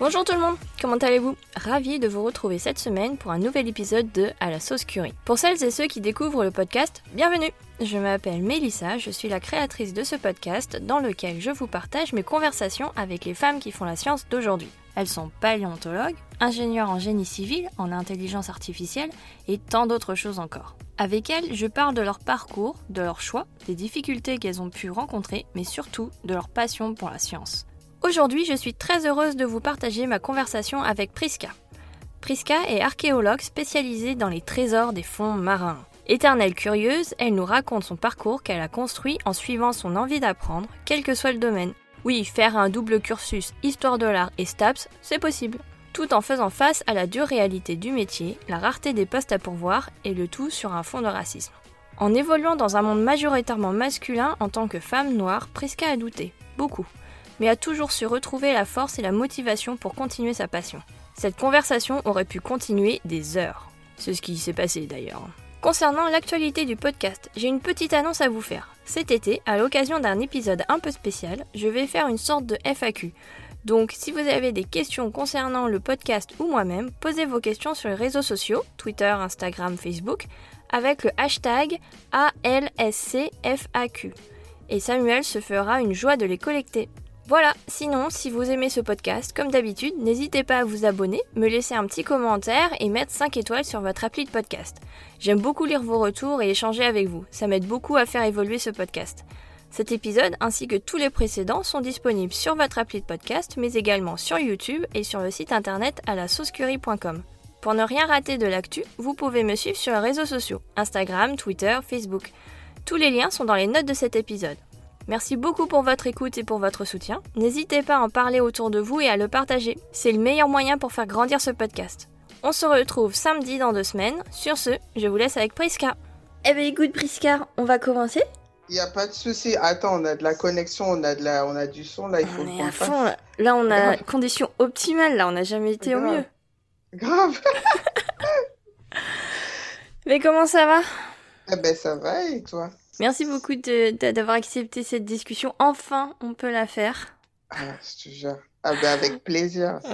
Bonjour tout le monde, comment allez-vous? Ravi de vous retrouver cette semaine pour un nouvel épisode de À la sauce curry. Pour celles et ceux qui découvrent le podcast, bienvenue Je m'appelle Mélissa, je suis la créatrice de ce podcast dans lequel je vous partage mes conversations avec les femmes qui font la science d'aujourd'hui. Elles sont paléontologues, ingénieurs en génie civil, en intelligence artificielle et tant d'autres choses encore. Avec elles, je parle de leur parcours, de leurs choix, des difficultés qu'elles ont pu rencontrer, mais surtout de leur passion pour la science. Aujourd'hui, je suis très heureuse de vous partager ma conversation avec Priska. Priska est archéologue spécialisée dans les trésors des fonds marins. Éternelle curieuse, elle nous raconte son parcours qu'elle a construit en suivant son envie d'apprendre, quel que soit le domaine. Oui, faire un double cursus histoire de l'art et STAPS, c'est possible. Tout en faisant face à la dure réalité du métier, la rareté des postes à pourvoir et le tout sur un fond de racisme. En évoluant dans un monde majoritairement masculin en tant que femme noire, Priska a douté. Beaucoup mais a toujours su retrouver la force et la motivation pour continuer sa passion. Cette conversation aurait pu continuer des heures. C'est ce qui s'est passé d'ailleurs. Concernant l'actualité du podcast, j'ai une petite annonce à vous faire. Cet été, à l'occasion d'un épisode un peu spécial, je vais faire une sorte de FAQ. Donc si vous avez des questions concernant le podcast ou moi-même, posez vos questions sur les réseaux sociaux, Twitter, Instagram, Facebook, avec le hashtag ALSCFAQ. Et Samuel se fera une joie de les collecter. Voilà, sinon, si vous aimez ce podcast, comme d'habitude, n'hésitez pas à vous abonner, me laisser un petit commentaire et mettre 5 étoiles sur votre appli de podcast. J'aime beaucoup lire vos retours et échanger avec vous, ça m'aide beaucoup à faire évoluer ce podcast. Cet épisode, ainsi que tous les précédents, sont disponibles sur votre appli de podcast, mais également sur YouTube et sur le site internet à la saucecurie.com. Pour ne rien rater de l'actu, vous pouvez me suivre sur les réseaux sociaux, Instagram, Twitter, Facebook. Tous les liens sont dans les notes de cet épisode. Merci beaucoup pour votre écoute et pour votre soutien. N'hésitez pas à en parler autour de vous et à le partager. C'est le meilleur moyen pour faire grandir ce podcast. On se retrouve samedi dans deux semaines. Sur ce, je vous laisse avec Priska. Eh bien écoute Priska, on va commencer Il n'y a pas de souci. Attends, on a de la connexion, on a, de la, on a du son, là, il faut on est à fond, là. là. on a condition optimale, là, on n'a jamais été au mieux. Grave Mais comment ça va? Eh ben ça va, et toi? Merci beaucoup d'avoir accepté cette discussion. Enfin, on peut la faire. Ah, je te jure. Ah ben avec plaisir.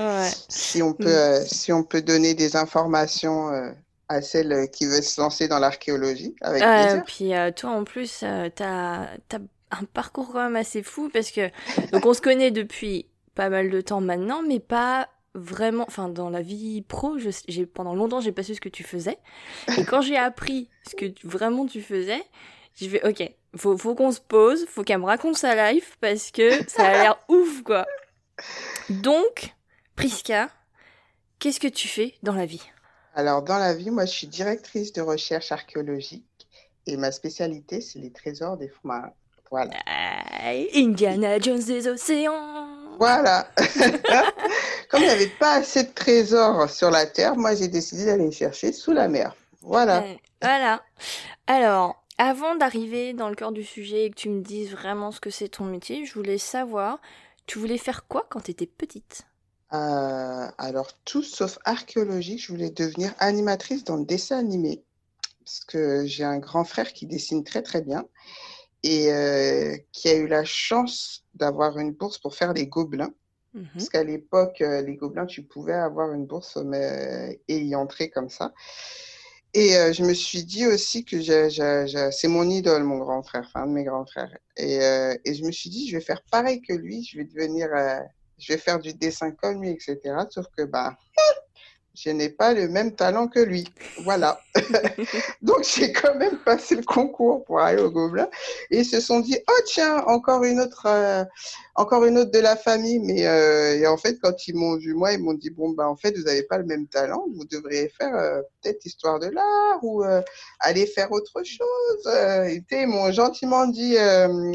Si, on peut, euh, si on peut donner des informations euh, à celles qui veulent se lancer dans l'archéologie, avec euh, plaisir. Puis toi, en plus, tu as, as, un parcours quand même assez fou parce que donc on se connaît depuis pas mal de temps maintenant, mais pas vraiment, enfin dans la vie pro, j'ai pendant longtemps j'ai pas su ce que tu faisais. Et quand j'ai appris ce que vraiment tu faisais, je vais, ok, faut, faut qu'on se pose, faut qu'elle me raconte sa life parce que ça a l'air ouf, quoi. Donc, Priska, qu'est-ce que tu fais dans la vie? Alors, dans la vie, moi, je suis directrice de recherche archéologique et ma spécialité, c'est les trésors des fonds marins. Voilà. Indiana Jones des océans. Voilà. Comme il n'y avait pas assez de trésors sur la Terre, moi, j'ai décidé d'aller chercher sous la mer. Voilà. Voilà. Alors, avant d'arriver dans le cœur du sujet et que tu me dises vraiment ce que c'est ton métier, je voulais savoir, tu voulais faire quoi quand tu étais petite? Euh, Alors, tout sauf archéologie, je voulais devenir animatrice dans le dessin animé. Parce que j'ai un grand frère qui dessine très très bien et euh, qui a eu la chance d'avoir une bourse pour faire les gobelins. Mhm. Parce qu'à l'époque, euh, les gobelins, tu pouvais avoir une bourse mais, et y entrer comme ça. Et euh, je me suis dit aussi que c'est mon idole, mon grand frère, enfin un de mes grands frères. Et, euh, et, je me suis dit, je vais faire pareil que lui, je vais devenir, euh, je vais faire du dessin comme lui, etc. Sauf que, bah, je n'ai pas le même talent que lui. Voilà. Donc, j'ai quand même passé le concours pour aller au Gobelin. Et ils se sont dit, oh tiens, encore une autre, euh, encore une autre de la famille. Mais euh, et en fait, quand ils m'ont vu moi, ils m'ont dit, bon, bah, en fait, vous n'avez pas le même talent. Vous devriez faire euh, peut-être histoire de l'art ou aller faire autre chose. et ils m'ont gentiment dit,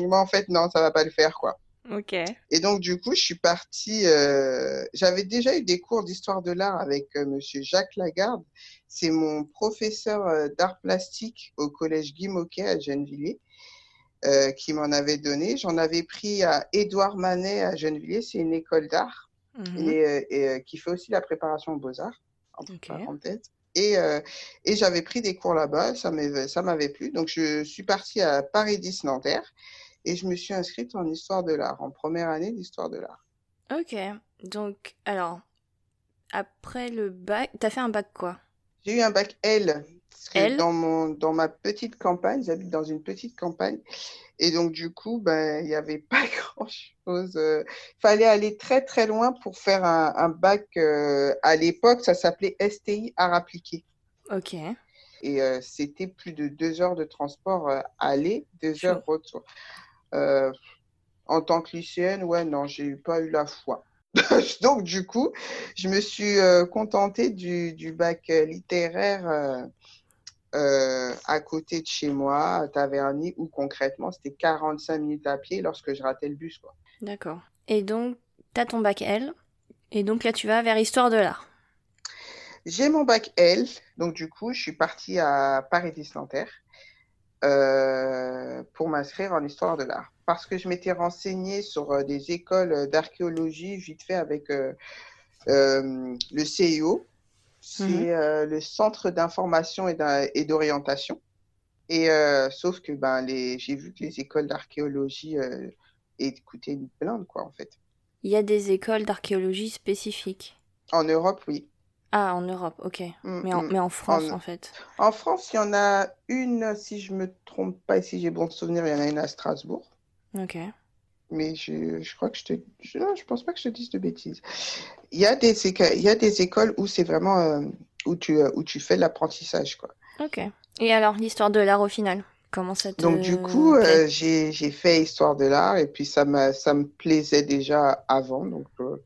moi, en fait, non, ça va pas le faire, quoi. Ok. Et donc, du coup, je suis partie. Euh, j'avais déjà eu des cours d'histoire de l'art avec euh, Monsieur Jacques Lagarde. C'est mon professeur euh, d'art plastique au collège Guy Moquet à Gennevilliers qui m'en avait donné. J'en avais pris à Édouard Manet à Gennevilliers. C'est une école d'art mhm. et, qui fait aussi la préparation aux beaux-arts, en parenthèse. Et, et j'avais pris des cours là-bas. Ça m'avait plu. Donc, je suis partie à Paris 10 Nanterre et je me suis inscrite en histoire de l'art, en première année d'histoire de l'art. Ok. Donc, alors, après le bac, t'as fait un bac quoi? J'ai eu un bac L. Parce que L? dans mon, dans ma petite campagne, j'habite dans une petite campagne. Et donc, du coup, ben, il n'y avait pas grand-chose. Il fallait aller très, très loin pour faire un, un bac. euh, à l'époque, ça s'appelait STI art appliqué. Ok. Et euh, c'était plus de deux heures de transport euh, aller, deux heures retour. Euh, en tant que lycéenne, ouais, non, j'ai pas eu la foi. Donc, du coup, je me suis euh, contentée du, du bac euh, littéraire euh, à côté de chez moi, à Taverny, où concrètement, c'était 45 minutes à pied lorsque je ratais le bus, quoi. D'accord. Et donc, t'as ton bac L. Et donc là, tu vas vers Histoire de l'art. J'ai mon bac L, donc du coup, je suis partie à Paris-Nanterre euh, pour m'inscrire en histoire de l'art. Parce que je m'étais renseignée sur euh, des écoles d'archéologie vite fait avec euh, euh, le CIO, c'est Mhm. le Centre d'information et d'orientation. Et sauf que ben, les, j'ai vu que les écoles d'archéologie coûtaient une blinde, quoi, en fait. Il y a des écoles d'archéologie spécifiques. En Europe, oui. Ah, en Europe, ok. Mm, Mais en, mm. mais en France, En- en fait. En France, il y en a une, si je me trompe pas, et si j'ai bon souvenir, il y en a une à Strasbourg. Ok. Mais je, je crois que je te, je, non, je pense pas que je te dise de bêtises. Il y a des, il y a des écoles où c'est vraiment euh, où tu, euh, où tu fais de l'apprentissage, quoi. Ok. Et alors, l'histoire de l'art au final Comment ça te Donc du coup, euh, j'ai, fait histoire de l'art et puis ça me plaisait déjà avant, donc euh,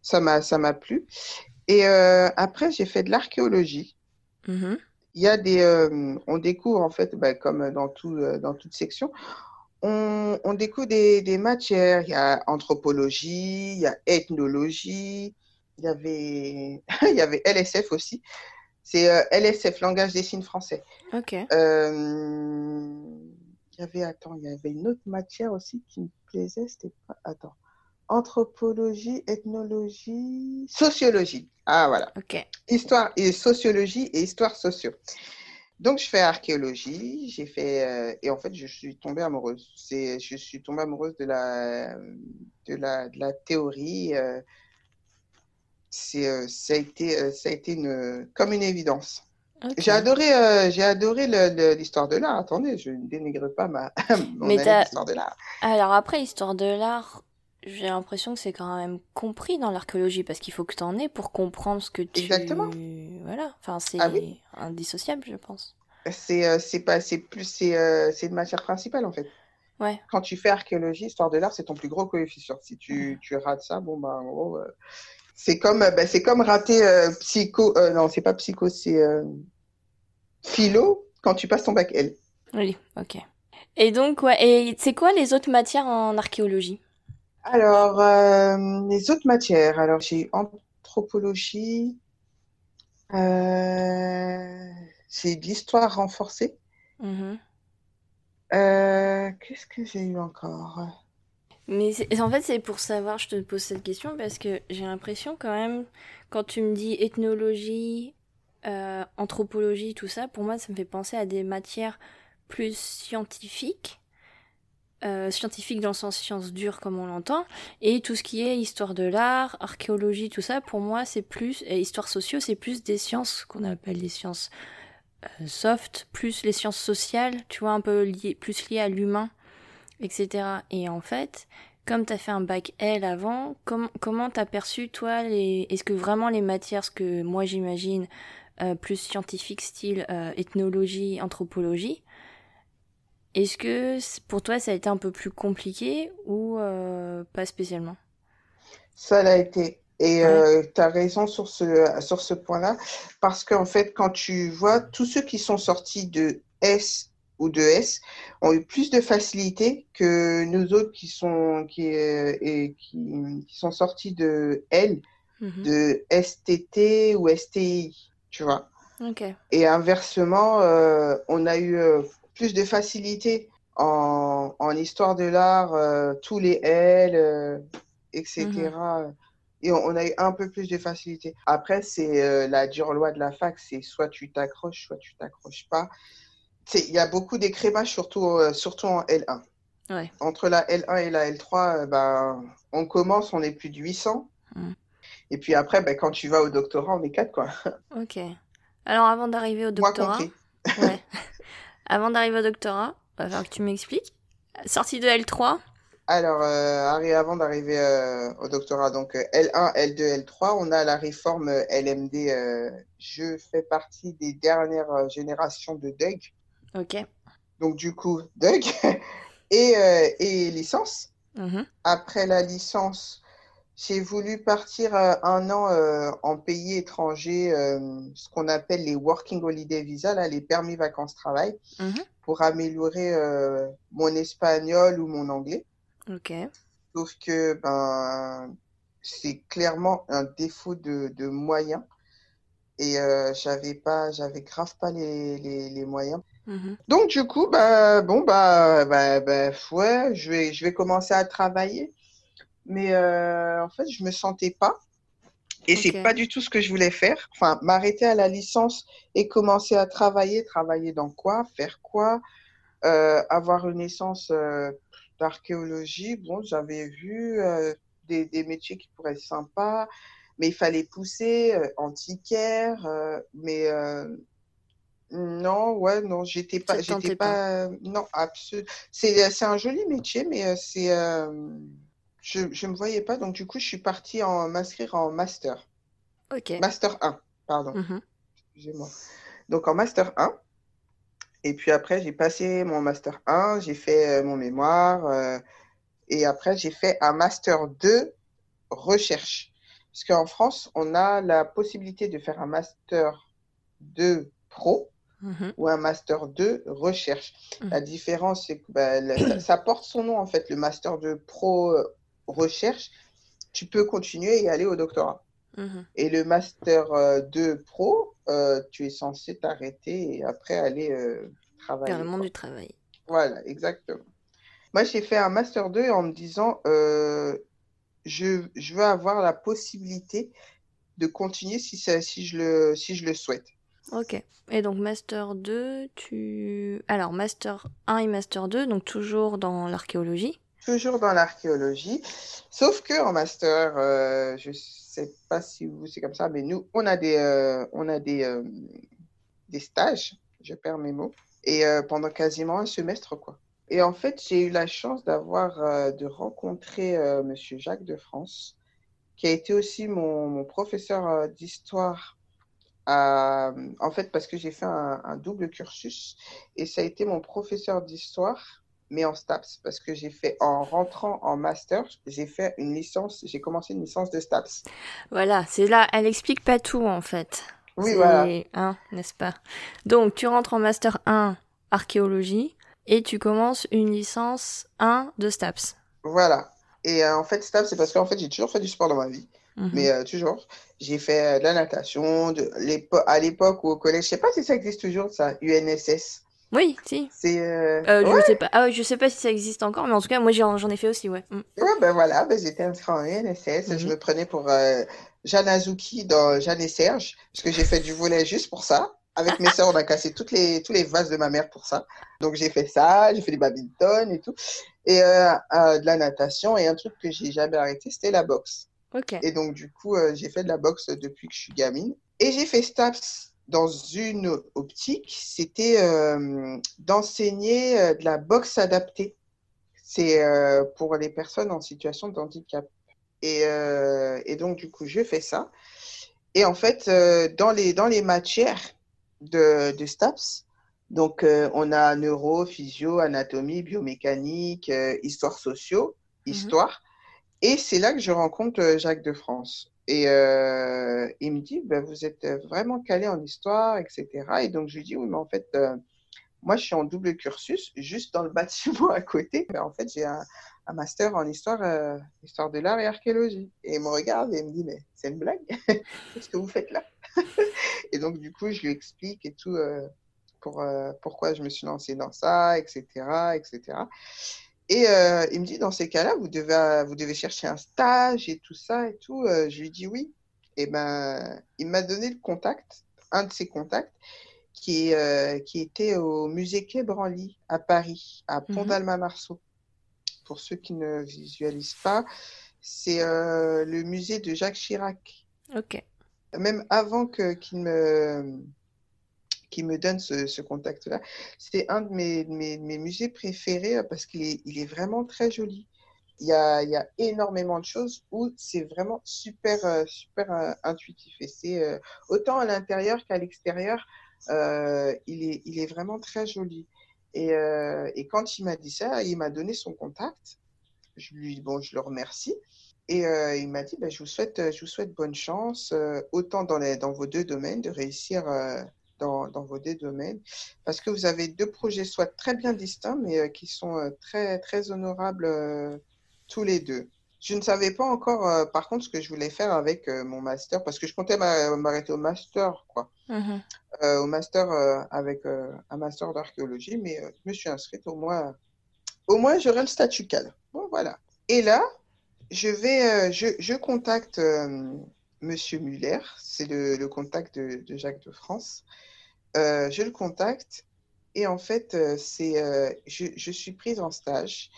ça m'a, ça m'a plu. Et euh, après, j'ai fait de l'archéologie. Mhm. Il y a des, euh, on découvre en fait, bah, comme dans tout, euh, dans toute section, on, on découvre des, des matières. Il y a anthropologie, il y a ethnologie, il y avait, il y avait LSF aussi. C'est LSF, langage des signes français. Ok. Il y avait, attends, il y avait une autre matière aussi qui me plaisait, c'était pas, attends, anthropologie, ethnologie, sociologie. Ah voilà Ok. histoire et sociologie et histoire socio. Donc je fais archéologie, j'ai fait euh, et en fait je suis tombée amoureuse. C'est je suis tombée amoureuse de la de la de la théorie. euh, c'est euh, ça a été ça a été une comme une évidence. J'ai adoré j'ai adoré l'histoire de l'art. Attendez, je ne dénigre pas ma mon d'histoire de l'art. Alors après, histoire de l'art, j'ai l'impression que c'est quand même compris dans l'archéologie parce qu'il faut que t'en aies pour comprendre ce que tu... Exactement. Voilà. Enfin, c'est Ah oui. indissociable, je pense. C'est euh, c'est pas c'est plus c'est euh, c'est une matière principale en fait. Ouais. quand tu fais archéologie, histoire de l'art, c'est ton plus gros coefficient. Si tu, tu rates ça, bon, bah, en gros, euh, c'est comme, bah, c'est comme rater euh, psycho, euh, non, c'est pas psycho, c'est philo quand tu passes ton bac L. Oui, ok. Et donc, ouais, et c'est quoi les autres matières en archéologie? Alors, euh, les autres matières, alors j'ai eu anthropologie, euh, j'ai de l'histoire renforcée. Mhm. Euh, qu'est-ce que j'ai eu encore? Mais c'est- en fait, c'est pour savoir, je te pose cette question parce que j'ai l'impression quand même, quand tu me dis ethnologie, euh, anthropologie, tout ça, pour moi, ça me fait penser à des matières plus scientifiques, euh, scientifiques dans le sens sciences dures comme on l'entend, et tout ce qui est histoire de l'art, archéologie, tout ça, pour moi, c'est plus, et histoire sociaux, c'est plus des sciences qu'on appelle des sciences euh, soft, plus les sciences sociales, tu vois, un peu plus liées à l'humain, etc. Et en fait, comme t'as fait un bac L avant, com- comment t'as perçu, toi, les... est-ce que vraiment les matières, ce que moi j'imagine, euh, plus scientifique, style euh, ethnologie, anthropologie, est-ce que pour toi ça a été un peu plus compliqué ou euh, pas spécialement? Ça l'a été. Et Ouais. tu as raison sur ce, sur ce point-là, parce qu'en fait, quand tu vois tous ceux qui sont sortis de S ou de S ont eu plus de facilité que nous autres qui sont, qui, euh, et qui, qui sont sortis de L, Mhm. de STT ou STI, tu vois? Et inversement, euh, on a eu euh, plus de facilité en, en histoire de l'art, euh, tous les L, euh, etc. Et on, on a eu un peu plus de facilité. Après, c'est euh, la dure loi de la fac, c'est soit tu t'accroches, soit tu t'accroches pas. Il y a beaucoup d'écrémage, surtout, euh, surtout en L1. Ouais. Entre la L1 et la L3, euh, ben, on commence, on est plus de 800. Mm. Et puis après, ben, quand tu vas au doctorat, on est quatre, quoi. Ok. Alors, avant d'arriver au doctorat. ouais. Avant d'arriver au doctorat, va falloir que tu m'expliques. Sortie de L3 Alors, euh, avant d'arriver euh, au doctorat, donc L1, L2, L3, on a la réforme LMD. je fais partie des dernières générations de DUG. Ok. Donc, du coup, DUG et, et licence. Mm-hmm. Après la licence, j'ai voulu partir euh, un an euh, en pays étranger, euh, ce qu'on appelle les Working Holiday Visa, là, les permis vacances-travail, mm-hmm. pour améliorer mon espagnol ou mon anglais. Ok. Sauf que ben, c'est clairement un défaut de, de moyens. Et j'avais pas, j'avais grave pas les, les, les moyens. Mm-hmm. Donc du coup, bah bon bah, bah, bah ouais, je vais je vais commencer à travailler mais euh, en fait, je me sentais pas. Et c'est pas du tout ce que je voulais faire. Enfin, m'arrêter à la licence et commencer à travailler. Travailler dans quoi? Faire quoi? Euh, Avoir une licence euh, d'archéologie. Bon, j'avais vu des, des, métiers qui pourraient être sympas, mais il fallait pousser antiquaire. mais non, ouais, non, j'étais pas, j'étais pas, non, absolument. C'est, c'est un joli métier, mais c'est je ne me voyais pas, donc du coup, je suis partie en m'inscrire en master. Ok. Master 1, pardon. Mhm. Excusez-moi. Donc en master 1. Et puis après, j'ai passé mon master 1, j'ai fait euh, mon mémoire. Euh, et après, j'ai fait un master 2 recherche. Parce qu'en France, on a la possibilité de faire un master 2 pro mhm. ou un master 2 recherche. Mhm. La différence, c'est que bah, ça, ça, porte son nom, en fait, le master 2 pro euh, recherche, tu peux continuer et aller au doctorat. Mhm. Et le master 2 euh, pro, euh, tu es censé t'arrêter et après aller euh, travailler. Dans le monde du travail. Voilà, exactement. Moi, j'ai fait un master 2 en me disant, je, je, veux avoir la possibilité de continuer si, ça, si, je, le, si je le souhaite. Ok. Et donc Master 2, tu... Alors Master 1 et Master 2, donc toujours dans l'archéologie toujours dans l'archéologie. Sauf que en master, euh, je sais pas si vous c'est comme ça, mais nous, on a des, euh, on a des, euh, des stages, je perds mes mots, et euh, pendant quasiment un semestre, quoi. Et en fait, j'ai eu la chance d'avoir, de rencontrer Monsieur Jacques de France, qui a été aussi mon, mon professeur d'histoire. en fait, parce que j'ai fait un double cursus, et ça a été mon professeur d'histoire mais en STAPS, parce que j'ai fait, en rentrant en master, j'ai fait une licence, j'ai commencé une licence de STAPS. Voilà, c'est là, elle explique pas tout en fait. Oui, voilà. Hein, n'est-ce pas? Donc, tu rentres en master 1 archéologie et tu commences une licence 1 de STAPS. Voilà. Et euh, en fait, STAPS, c'est parce qu'en fait, j'ai toujours fait du sport dans ma vie. Mhm. Mais euh, toujours, j'ai fait de la natation de à l'époque ou au collège. Je sais pas si ça existe toujours, ça, UNSS. Oui, si. C'est. Euh... Euh, Je sais pas. Ah, je sais pas si ça existe encore, mais en tout cas, moi, j'en ai fait aussi, ouais. Mm. Ouais, ben voilà, ben, j'étais inscrit en NSS. Je mhm. me prenais pour euh, Jeanne Azuki dans Jeanne et Serge, parce que j'ai fait du volet juste pour ça. Avec mes sœurs, on a cassé toutes les, tous les vases de ma mère pour ça. Donc, j'ai fait ça, j'ai fait du badminton et tout. Et euh, de la natation. Et un truc que j'ai jamais arrêté, c'était la boxe. Ok. Et donc, du coup, j'ai fait de la boxe depuis que je suis gamine. Et j'ai fait STAPS dans une optique, c'était euh, d'enseigner euh, de la boxe adaptée. C'est euh, pour les personnes en situation de handicap. Et, et, donc, du coup, je fais ça. Et en fait, dans, les, dans les matières de, de STAPS, donc on a neuro, physio, anatomie, biomécanique, histoire sociaux, mhm. histoire. Et c'est là que je rencontre Jacques de France. Et euh, il me dit, ben, vous êtes vraiment calé en histoire, etc. Et donc, je lui dis, oui, mais en fait, euh, moi, je suis en double cursus, juste dans le bâtiment à côté. Mais en fait, j'ai un, master en histoire, euh, histoire de l'art et archéologie. Et il me regarde et il me dit, mais c'est une blague? Qu'est-ce que vous faites là? Et donc, du coup, je lui explique et tout, pour, pourquoi je me suis lancée dans ça, etc., etc. Et euh, il me dit, dans ces cas-là, vous devez, vous devez chercher un stage et tout ça et tout. Euh, je lui dis oui. Et ben, il m'a donné le contact, un de ses contacts, qui, euh, qui était au musée Quai Branly à Paris, à mhm. Pont d'Alma-Marceau. Pour ceux qui ne visualisent pas, C'est le musée de Jacques Chirac. Ok. Même avant que qu'il me qui me donne ce, contact-là. C'est un de mes, musées préférés parce qu'il est, vraiment très joli. Il y, a, énormément de choses où c'est vraiment super, super intuitif. Et c'est autant à l'intérieur qu'à l'extérieur, euh, il, est, vraiment très joli. Et, euh, quand il m'a dit ça, il m'a donné son contact. Je lui, bon, je le remercie. Et euh, il m'a dit, bah, je, vous souhaite, bonne chance, autant dans, vos deux domaines, de réussir dans, dans, vos deux domaines, parce que vous avez deux projets soit très bien distincts, mais qui sont très, très honorables tous les deux. Je ne savais pas encore, par contre, ce que je voulais faire avec mon master, parce que je comptais m'arrêter au master, quoi. Mmh au master avec un master d'archéologie, mais je me suis inscrite au moins, au moins j'aurai le statut cadre. Bon, voilà. Et là, je vais, je, je, contacte Monsieur Muller, c'est le, le, contact de, de, Jacques de France. je le contacte et en fait, c'est, je, je, suis prise en stage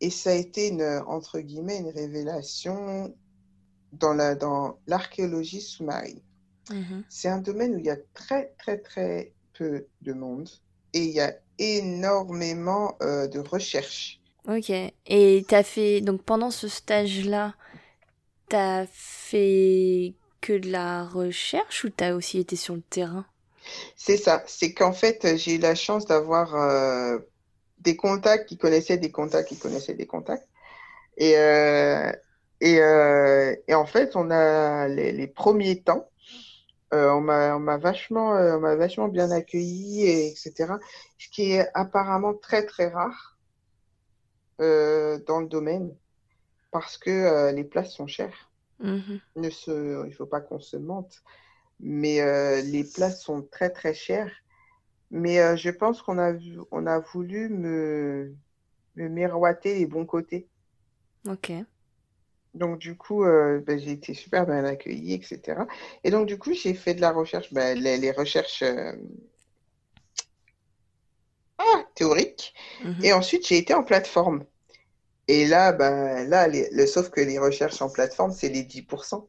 et ça a été une, entre guillemets, une révélation dans la, dans l'archéologie sous-marine. Mhm. C'est un domaine où il y a très, très, très peu de monde et il y a énormément euh, de recherche. Ok. Et tu as fait, donc pendant ce stage-là, tu as fait que de la recherche ou tu as aussi été sur le terrain? C'est ça. C'est qu'en fait, j'ai eu la chance d'avoir euh, des contacts qui connaissaient des contacts qui connaissaient des contacts. Et, euh, et, et, en fait, on a les premiers temps, euh, on m'a vachement, euh, vachement bien accueilli, et, etc. Ce qui est apparemment très très rare euh, dans le domaine parce que les places sont chères. Ne se, il faut pas qu'on se mente, mais les places sont très très chères. Mais je pense qu'on a, on a voulu me, me miroiter les bons côtés. Ok. Donc, du coup, euh, ben, j'ai été super bien accueillie, etc. Et donc, du coup, j'ai fait de la recherche, ben, les, recherches euh, ah, théoriques. Mhm. Et ensuite, j'ai été en plateforme. Et là, ben, là le, sauf que les recherches en plateforme, c'est les 10%.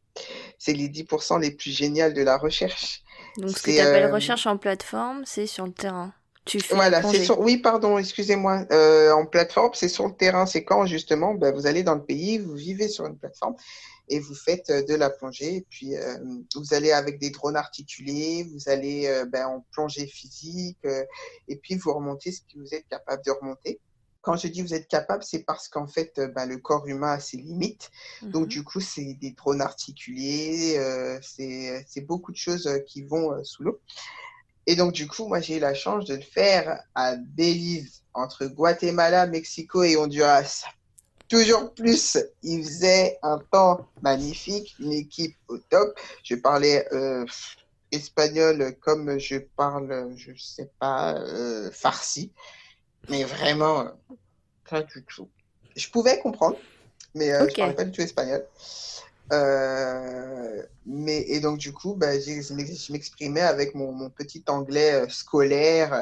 C'est les 10% les plus géniales de la recherche. Donc, ce que tu appelles euh, recherche en plateforme, c'est sur le terrain. Tu fais voilà, c'est sur... Oui, pardon, excusez-moi. Euh, en plateforme, c'est sur le terrain. C'est quand justement, ben, vous allez dans le pays, vous vivez sur une plateforme et vous faites euh, de la plongée. Et puis, euh, vous allez avec des drones articulés, vous allez ben, en plongée physique et puis vous remontez ce que vous êtes capable de remonter. Quand je dis vous êtes capable, c'est parce qu'en fait, ben, le corps humain a ses limites. Donc, mhm. du coup, c'est des drones articulés, c'est beaucoup de choses qui vont sous l'eau. Et donc, du coup, moi, j'ai eu la chance de le faire à Belize, entre Guatemala, Mexico et Honduras. Toujours plus, il faisait un temps magnifique, une équipe au top. Je parlais euh, espagnol comme je parle, je sais pas, euh, farsi, mais vraiment pas du tout. Je pouvais comprendre, mais euh, je parlais pas du tout espagnol. Euh, mais, et donc, du coup, bah, je m'exprimais avec mon, mon, petit anglais euh, scolaire.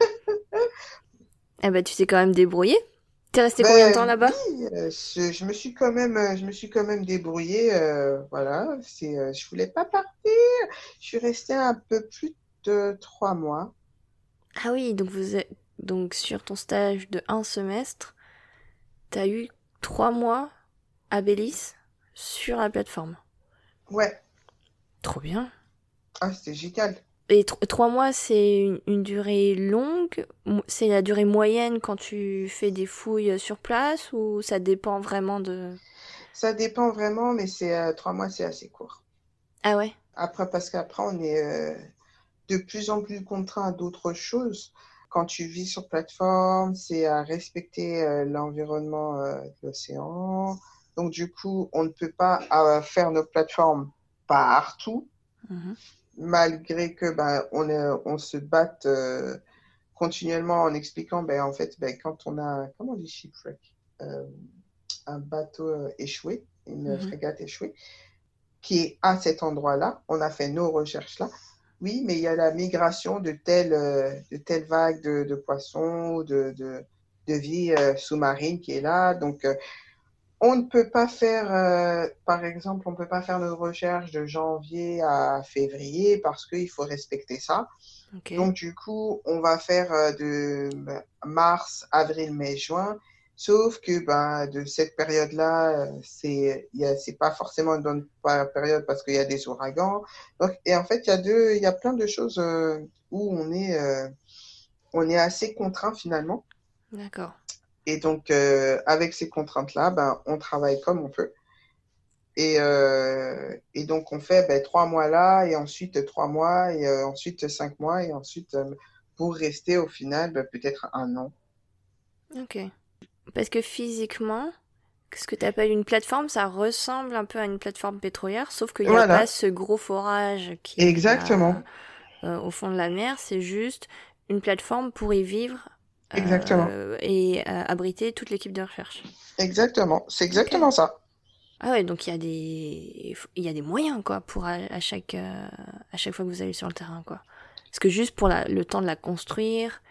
eh ben, tu t'es quand même débrouillé T'es resté combien de temps là-bas? euh, je, me suis quand même, je me suis quand même débrouillé. voilà, c'est, je voulais pas partir. Je suis restée un peu plus de trois mois. Ah oui, donc vous donc sur ton stage de un semestre, tu as eu trois mois à Belize sur la plateforme. Ouais. Trop bien. Ah, c'était génial. Et trois mois, c'est une, durée longue? C'est la durée moyenne quand tu fais des fouilles sur place ou ça dépend vraiment de... Ça dépend vraiment, mais c'est euh, trois mois, c'est assez court. Ah ouais? Après, parce qu'après, on est euh, de plus en plus contraint à d'autres choses. Quand tu vis sur plateforme, c'est à respecter euh, l'environnement de l'océan, donc, du coup, on ne peut pas euh, faire nos plateformes partout, mhm. malgré que ben, on, on se batte euh, continuellement en expliquant, ben, en fait, ben, quand on a, comment on dit shipwreck euh, Un bateau échoué, une mhm. frégate échouée, qui est à cet endroit-là, on a fait nos recherches là. Oui, mais il y a la migration de telles de telle vagues de, poissons, de, de, de vie sous-marine qui est là. Donc, on ne peut pas faire, euh, par exemple, on ne peut pas faire nos recherches de janvier à février parce qu'il faut respecter ça. Donc, du coup, on va faire euh, de mars, avril, mai, juin. Sauf que ben, de cette période-là, euh, c'est c'est pas forcément une bonne période parce qu'il y a des ouragans. Donc, et en fait, il y a deux, il y a plein de choses où on est, on est assez contraint finalement. D'accord. Et donc, euh, avec ces contraintes-là, ben, on travaille comme on peut. Et, euh, et donc, on fait ben, trois mois là, et ensuite trois mois, et euh, ensuite cinq mois, et ensuite pour rester au final ben, peut-être un an. Ok. Parce que physiquement, ce que tu appelles une plateforme, ça ressemble un peu à une plateforme pétrolière, sauf qu'il n'y a pas ce gros forage qui Exactement. au fond de la mer. C'est juste une plateforme pour y vivre Exactement. Euh, et euh, abriter toute l'équipe de recherche. Exactement, c'est exactement ça. Ah ouais, donc il y a des il y a des moyens quoi pour à, chaque euh, à chaque fois que vous allez sur le terrain quoi. Parce que juste pour la, le temps de la construire,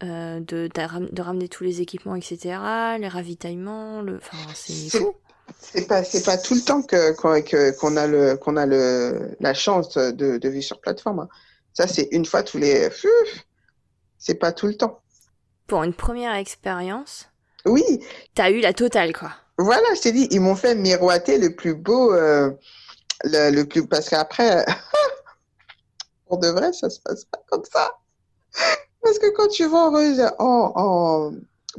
de, de, ramener tous les équipements etc, les ravitaillements, le enfin c'est fou. C'est pas c'est pas tout le temps que qu'on a le qu'on a le la chance de, de vivre sur plateforme. Hein. Ça c'est une fois tous les c'est pas tout le temps pour une première expérience, oui, t'as eu la totale, quoi. Voilà, je t'ai dit, ils m'ont fait miroiter le plus beau, euh, le, plus, parce qu'après, pour de vrai, ça se passe pas comme ça. Parce que quand tu vas en, en,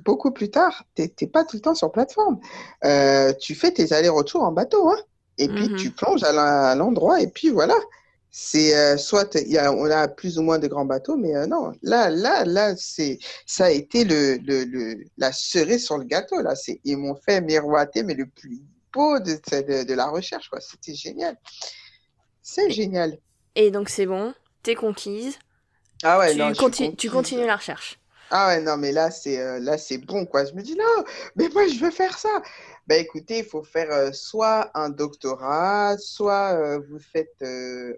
beaucoup plus tard, t'es pas tout le temps sur plateforme. Euh, tu fais tes allers-retours en bateau, hein, et puis mhm. tu plonges à l'endroit, et puis voilà c'est euh, soit y a, on a plus ou moins de grands bateaux, mais euh, non, là, là, là, c'est ça a été le, le, le, la cerise sur le gâteau. Là, c'est ils m'ont fait miroiter, mais le plus beau de, de, de la recherche, quoi. C'était génial. C'est génial. Et donc c'est bon, t'es conquise. Ah ouais, tu, non, tu continues la recherche. Ah ouais, non, mais là, c'est euh, là c'est bon, quoi. Je me dis, non, mais moi, je veux faire ça. Ben écoutez, il faut faire euh, soit un doctorat, soit euh, vous faites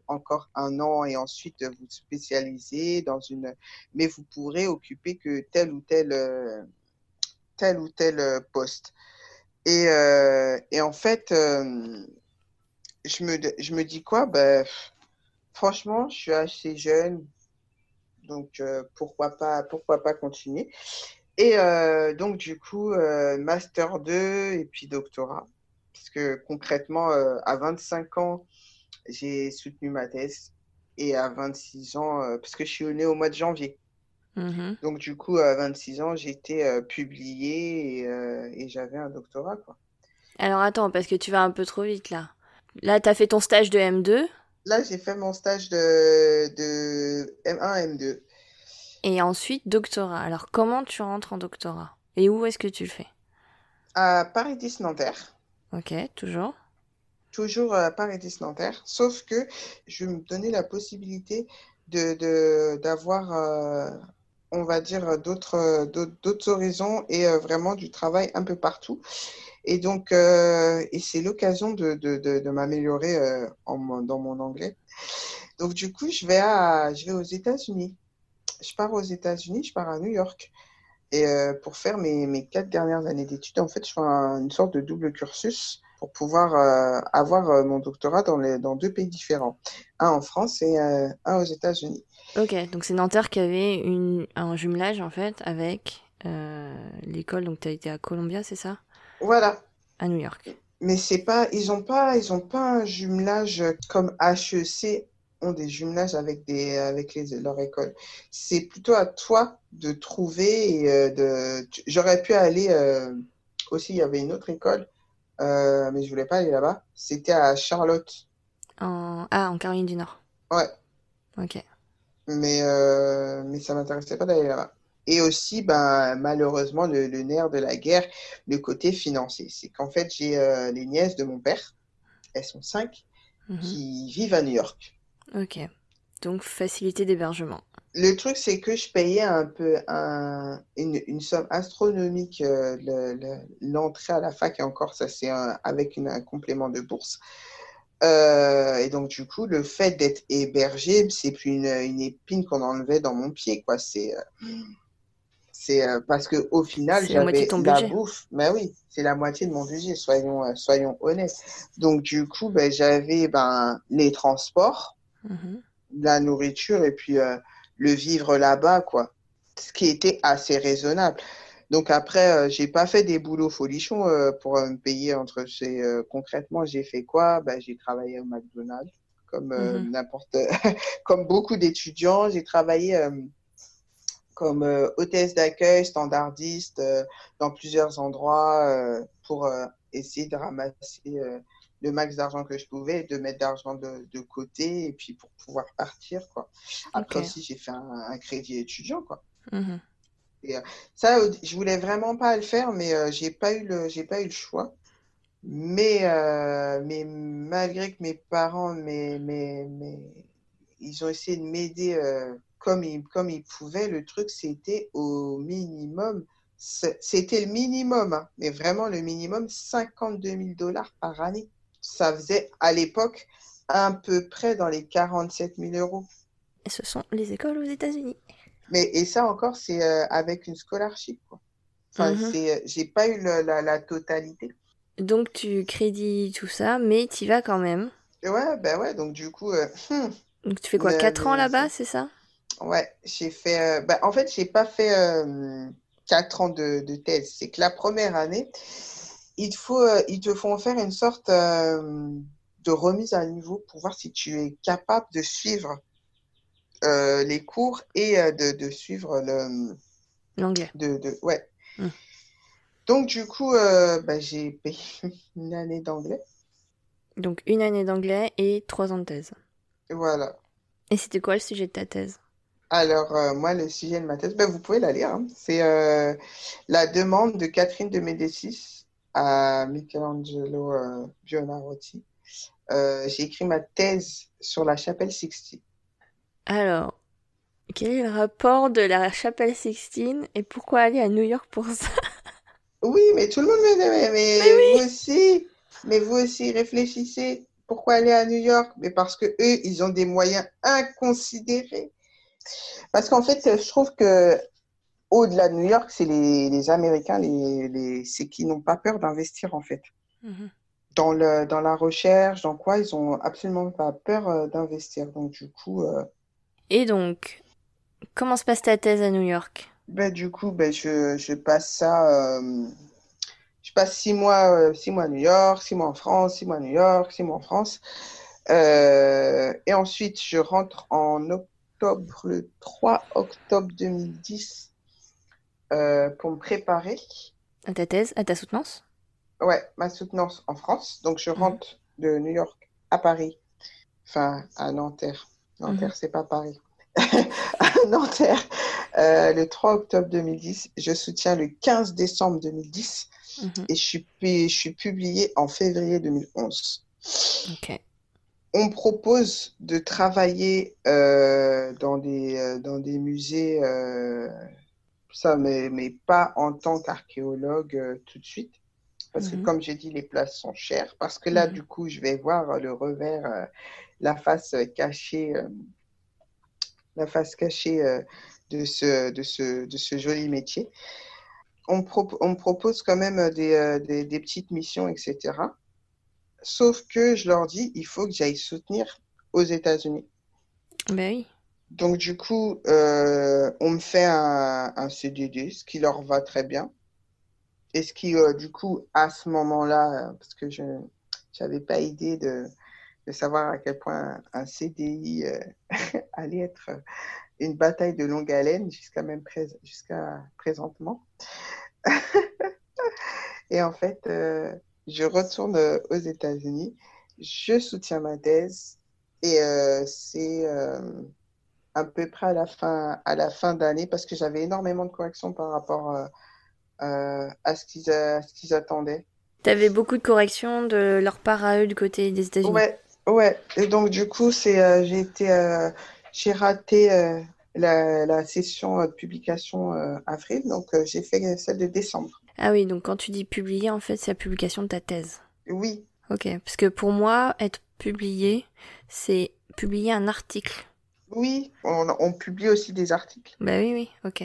encore un an et ensuite vous spécialisez dans une... Mais vous pourrez occuper que tel ou tel, tel ou tel poste. Et, et en fait, je, me, je me dis quoi? Ben, Franchement, je suis assez jeune, donc, euh, pourquoi, pas, pourquoi pas continuer Et euh, donc, du coup, euh, Master 2 et puis doctorat. Parce que concrètement, à 25 ans, j'ai soutenu ma thèse. Et à 26 ans, parce que je suis né au mois de janvier. Mm-hmm. Donc, du coup, à 26 ans, j'ai été publié et, et j'avais un doctorat. Quoi. Alors, attends, parce que tu vas un peu trop vite là. Là, tu as fait ton stage de M2. Là, j'ai fait mon stage de, de M1, M2. Et ensuite, doctorat. Alors, comment tu rentres en doctorat? Et où est-ce que tu le fais? À Paris 10 Nanterre. Ok, toujours Toujours à Paris 10 Nanterre. Sauf que je vais me donner la possibilité de, d'avoir, euh, on va dire, d'autres, d'autres horizons et euh, vraiment du travail un peu partout. Et donc, euh, et c'est l'occasion de, m'améliorer euh, dans mon anglais. Donc, du coup, je vais, à, je vais aux États-Unis. Je pars aux États-Unis, je pars à New York. Et euh, pour faire mes, mes, quatre dernières années d'études, en fait, je fais une sorte de double cursus pour pouvoir avoir mon doctorat dans, les, dans deux pays différents. Un en France et un aux États-Unis. Ok, donc c'est Nanterre qui avait une, un jumelage, en fait, avec l'école. Donc, tu as été à Columbia, c'est ça? Voilà. À New York. Mais c'est pas, ils n'ont pas, ils ont pas un jumelage comme HEC ont des jumelages avec des, avec les, leur école. C'est plutôt à toi de trouver et euh, de. J'aurais pu aller euh, aussi. Il y avait une autre école, euh, mais je voulais pas aller là-bas. C'était à Charlotte. En... Ah, en Caroline du Nord. Ouais. Ok. Mais mais ça m'intéressait pas d'aller là-bas. Et aussi, ben, malheureusement, le, nerf de la guerre, le côté financier. C'est qu'en fait, j'ai euh, les nièces de mon père, elles sont cinq, mhm. qui vivent à New York. Ok. Donc, facilité d'hébergement. Le truc, c'est que je payais un peu un, une, somme astronomique euh, l'entrée à la fac, et encore, ça, c'est avec un complément de bourse. Euh, et donc, du coup, le fait d'être hébergé, c'est plus une, une épine qu'on enlevait dans mon pied, quoi. C'est C'est euh, parce que au final, la j'avais la budget. bouffe. Mais oui, c'est la moitié de mon budget, soyons, euh, soyons honnêtes. Donc, du coup, ben, j'avais ben, les transports, Mhm. la nourriture et puis euh, le vivre là-bas, quoi. Ce qui était assez raisonnable. Donc après, euh, j'ai pas fait des boulots folichons euh, pour me payer entre ces. euh, concrètement, j'ai fait quoi? Ben, j'ai travaillé au McDonald's, comme Mhm. n'importe, comme beaucoup d'étudiants. J'ai travaillé comme euh, hôtesse d'accueil, standardiste, euh, dans plusieurs endroits euh, pour essayer de ramasser le max d'argent que je pouvais, de mettre d'argent de, de côté et puis pour pouvoir partir, quoi. Après aussi, j'ai fait un, un crédit étudiant, quoi. Mhm. Ça, au- je voulais vraiment pas le faire, mais euh, j'ai pas eu le, j'ai pas eu le choix. Mais, euh, mais malgré que mes parents, mes, mes, mes- ils ont essayé de m'aider euh, comme ils, comme ils pouvaient, le truc, c'était au minimum, c'était le minimum, hein, mais vraiment le minimum, 52 000 dollars par année. Ça faisait à l'époque à peu près dans les 47 000 euros. Et ce sont les écoles aux États-Unis. Mais, et ça encore, c'est euh, avec une scholarship, quoi. Enfin, c'est, j'ai pas eu la, la totalité. Donc tu crédits tout ça, mais tu vas quand même. Ouais, ben ouais, donc du coup, euh, hmm, Donc tu fais quoi, Mais- 4 ans là-bas, c'est ça? ouais, j'ai fait. ben, en fait, j'ai pas fait euh, quatre ans de, de thèse. C'est que la première année, il faut, ils te font faire une sorte de remise à niveau pour voir si tu es capable de suivre euh, les cours et euh, de, de suivre le. L'anglais. De, de, ouais. Hmm. Donc, du coup, euh, ben, j'ai payé une année d'anglais. Donc une année d'anglais et 3 ans de thèse. Voilà. Et c'était quoi le sujet de ta thèse? Alors, euh, moi, le sujet de ma thèse, ben, vous pouvez la lire. hein. C'est euh, la demande de Catherine de Médicis à Michelangelo euh, Buonarroti. Euh, j'ai écrit ma thèse sur la chapelle Sixtine. Alors, quel est le rapport de la chapelle Sixtine et pourquoi aller à New York pour ça? Oui, mais tout le monde me dit, mais, mais Mais oui. vous aussi, mais vous aussi, réfléchissez. Pourquoi aller à New York? Mais parce que eux, ils ont des moyens inconsidérés. Parce qu'en fait, je trouve que au-delà de New York, c'est les, les Américains, les, les, c'est qui n'ont pas peur d'investir en fait. Mhm. Dans le, dans la recherche, dans quoi, ils ont absolument pas peur euh, d'investir. Donc du coup, euh, Et donc, comment se passe ta thèse à New York? ben, du coup, ben, je, je passe ça. euh, je passe six mois, euh, six mois à New York, six mois en France, six mois à New York, six mois en France. Euh, et ensuite, je rentre en octobre, le 3 octobre 2010, euh, pour me préparer. À ta thèse, à ta soutenance? Ouais, ma soutenance en France. Donc, je Mhm. rentre de New York à Paris, enfin à Nanterre. Nanterre, Mhm. c'est pas Paris. à Nanterre, euh, le 3 octobre 2010. Je soutiens le 15 décembre 2010 Mhm. et je suis, je suis publié en février 2011. Ok. On propose de travailler euh, dans des, euh, dans des musées, euh, ça, mais, mais pas en tant qu'archéologue tout de suite. Parce que, Mhm. comme j'ai dit, les places sont chères. Parce que là, Mhm. du coup, je vais voir le revers, la face euh, cachée, euh, la face cachée euh, de ce, de ce, de ce joli métier. On me, propo- on propose quand même des, euh, des, des petites missions, etc. Sauf que je leur dis, il faut que j'aille soutenir aux États-Unis. Ben oui. Donc, du coup, euh, on me fait un, un CDD, ce qui leur va très bien. Et ce qui, euh, du coup, à ce moment-là, euh, parce que je n'avais pas idée de, de savoir à quel point un CDI euh, allait être une bataille de longue haleine jusqu'à même jusqu'à présentement. Et en fait, euh, je retourne euh, aux États-Unis, je soutiens ma thèse et euh, c'est à peu près à la fin, à la fin d'année parce que j'avais énormément de corrections par rapport à ce qu'ils qu'ils attendaient. T'avais beaucoup de corrections de leur part à eux du côté des États-Unis? Ouais, ouais. Et donc du coup, c'est euh, j'ai été euh, j'ai raté euh, la, la session de publication avril, donc j'ai fait celle de décembre. Ah oui, donc quand tu dis publier, en fait, c'est la publication de ta thèse. Oui, Ok, parce que pour moi, être publié, c'est publier un article. oui, on, on publie aussi des articles. Bah oui, oui, ok.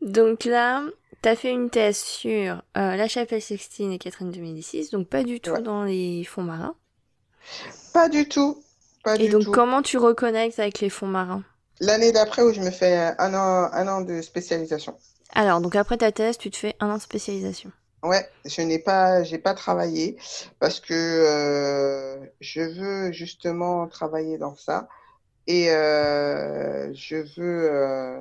Donc là, t'as fait une thèse sur euh, la chapelle Sextine et Catherine de Médicis, donc pas du tout Ouais. dans les fonds marins. Pas du tout. Pas Et du donc tout. comment tu reconnectes avec les fonds marins? L'année d'après où je me fais un an, un an de spécialisation. Alors, donc après ta thèse, tu te fais un an de spécialisation. Ouais, je n'ai pas, j'ai pas travaillé parce que euh, je veux justement travailler dans ça et euh, je veux euh,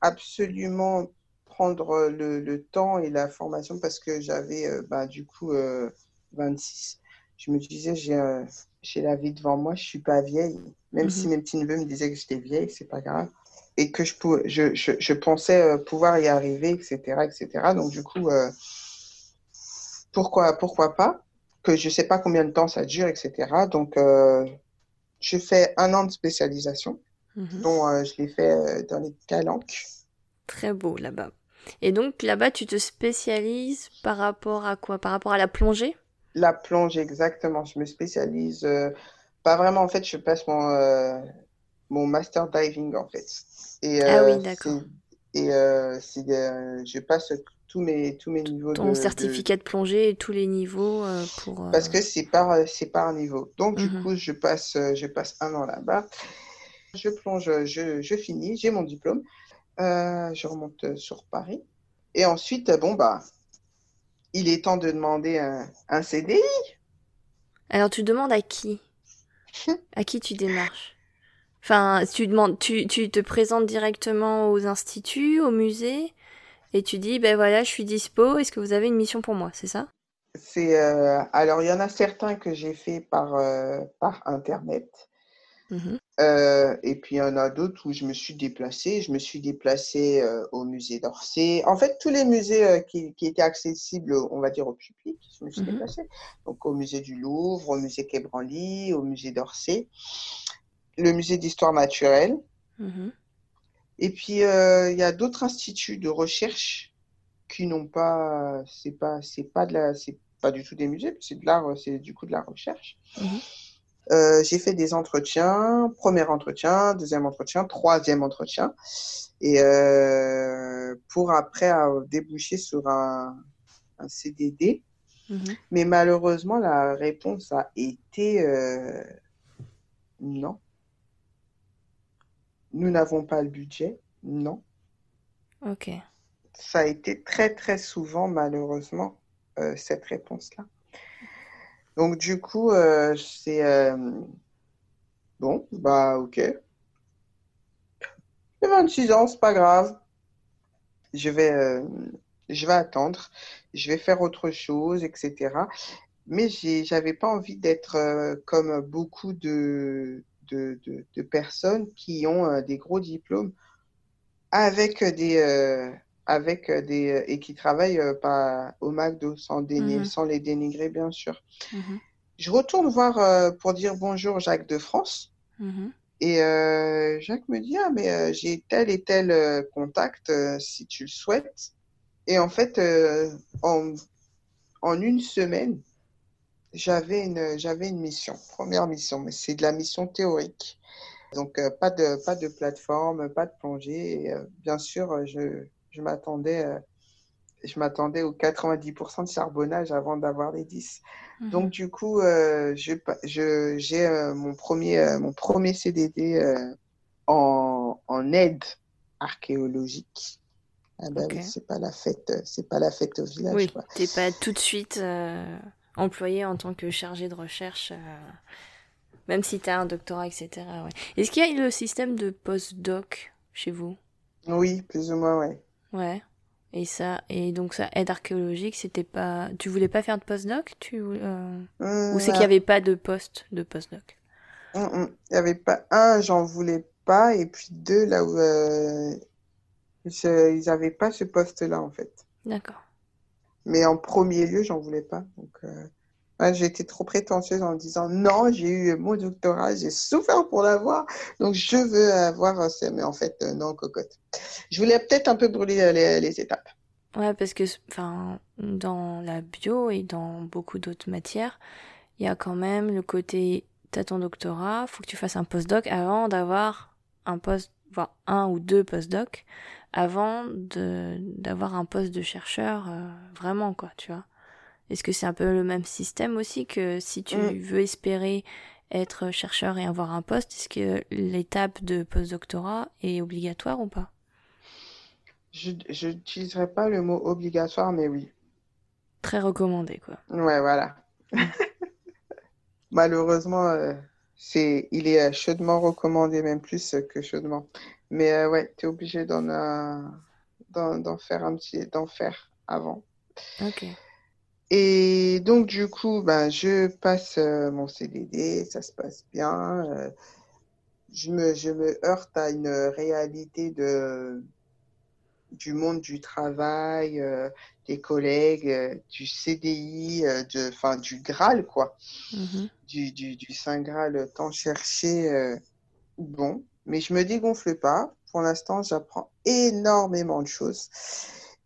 absolument prendre le, le temps et la formation parce que j'avais bah, du coup euh, 26. Je me disais, j'ai euh, j'ai la vie devant moi, je suis pas vieille. Même Mhm. si mes petits neveux me disaient que j'étais vieille, c'est pas grave. Et que je, pou- je, je, je pensais euh, pouvoir y arriver, etc., etc. Donc du coup, euh, pourquoi, pourquoi pas? Que je sais pas combien de temps ça dure, etc. Donc euh, je fais un an de spécialisation, Mhm. dont je l'ai fait dans les calanques. Très beau là-bas. Et donc là-bas, tu te spécialises par rapport à quoi? Par rapport à la plongée? La plonge, exactement. Je me spécialise, euh, pas vraiment, en fait, je passe mon, euh, mon master diving, en fait. Et, Ah oui, euh, d'accord. Et je passe tous mes, tous mes niveaux Ton de, certificat de plongée et tous les niveaux pour... Parce que c'est par, c'est par niveau. Donc, du Mhm. coup, je passe, je passe un an là-bas. Je plonge, je, je finis, j'ai mon diplôme. Je remonte sur Paris. Et ensuite, bon, bah, il est temps de demander un, un CDI. Alors tu demandes à qui? À qui tu démarches? Enfin, tu demandes, tu, tu te présentes directement aux instituts, au musée, et tu dis, ben voilà, je suis dispo, est-ce que vous avez une mission pour moi, c'est ça? C'est, euh, alors, il y en a certains que j'ai fait par, euh, par Internet. Mhm. Euh, et puis, il y en a d'autres où je me suis déplacée. Je me suis déplacée euh, au musée d'Orsay. En fait, tous les musées euh, qui, qui étaient accessibles, on va dire, au public, je me suis Mhm. déplacée. Donc, au musée du Louvre, au musée Quai Branly, au musée d'Orsay, le musée d'histoire naturelle. Mhm. Et puis, il y a d'autres instituts de recherche qui n'ont pas, c'est pas, c'est pas de la, c'est pas du tout des musées, c'est de l'art, c'est du coup de la recherche. Euh, j'ai fait des entretiens, premier entretien, deuxième entretien, troisième entretien, et euh, pour après déboucher sur un, un CDD. Mhm. Mais malheureusement, la réponse a été euh, non. Nous n'avons pas le budget, non. Ok. Ça a été très très souvent, malheureusement, cette réponse-là. Donc du coup, euh, c'est euh, bon, bah ok. J'ai 26 ans, c'est pas grave. Je vais, euh, je vais attendre, je vais faire autre chose, etc. Mais j'ai, j'avais pas envie d'être comme beaucoup de, de, de, personnes qui ont des gros diplômes avec des, avec des euh, et qui travaillent euh, pas au McDo sans déni- Mhm. sans les dénigrer bien sûr. Mhm. Je retourne voir euh, pour dire bonjour Jacques de France Mhm. et euh, Jacques me dit ah mais euh, j'ai tel et tel euh, contact euh, si tu le souhaites. Et en fait euh, en en une semaine j'avais une j'avais une mission, première mission, mais c'est de la mission théorique. Donc euh, pas de pas de plateforme, pas de plongée. Et, euh, bien sûr, euh, je je m'attendais euh, je m'attendais aux 90% de charbonnage avant d'avoir les 10. Mhm. Donc du coup, euh, je pa- je j'ai euh, mon premier mon premier CDD en en aide archéologique. Ah bah Ok. oui, c'est pas la fête, c'est pas la fête au village, Oui, t'es pas tout de suite employé en tant que chargé de recherche, même si t'as un doctorat, etc. ouais. Est-ce qu'il y a le système de postdoc chez vous? Oui, plus ou moins, ouais. Ouais. Et ça, et donc ça, aide archéologique, c'était pas. Tu voulais pas faire de postdoc tu... euh, Ou c'est qu'il y avait pas de poste de postdoc? Mm, mm. Il y avait pas un, j'en voulais pas, et puis deux, là où euh, je- ils avaient pas ce poste-là, en fait. D'accord. Mais en premier lieu, j'en voulais pas. Donc, euh, ouais, j'ai été trop prétentieuse en disant non, j'ai eu mon doctorat, j'ai souffert pour l'avoir, donc je veux avoir ça. Mais en fait, euh, non, cocotte. Je voulais peut-être un peu brûler euh, les, étapes. Ouais, parce que, enfin, dans la bio et dans beaucoup d'autres matières, il y a quand même le côté, t'as ton doctorat, faut que tu fasses un postdoc avant d'avoir un post, voire un ou deux postdocs. avant de d'avoir un poste de chercheur euh, vraiment quoi, tu vois. Est-ce que c'est un peu le même système aussi que si tu Mm. veux espérer être chercheur et avoir un poste, est-ce que l'étape de postdoctorat est obligatoire ou pas? Je n'utiliserai pas le mot obligatoire, mais oui. Très recommandé quoi. Ouais, voilà. Malheureusement, euh, c'est, il est euh, chaudement recommandé, même plus que chaudement. Mais euh, ouais, tu es obligé d'en euh, d'en d'en faire un petit, d'en faire avant. Ok. Et donc, du coup, ben, je passe euh, mon CDD, ça se passe bien. euh, je me, je me heurte à une réalité de, du monde du travail, euh, des collègues, du CDI, de, du Graal, quoi. Mhm. Du, du, du Saint Graal tant cherché. bon, mais je me dégonfle pas. Pour l'instant, j'apprends énormément de choses.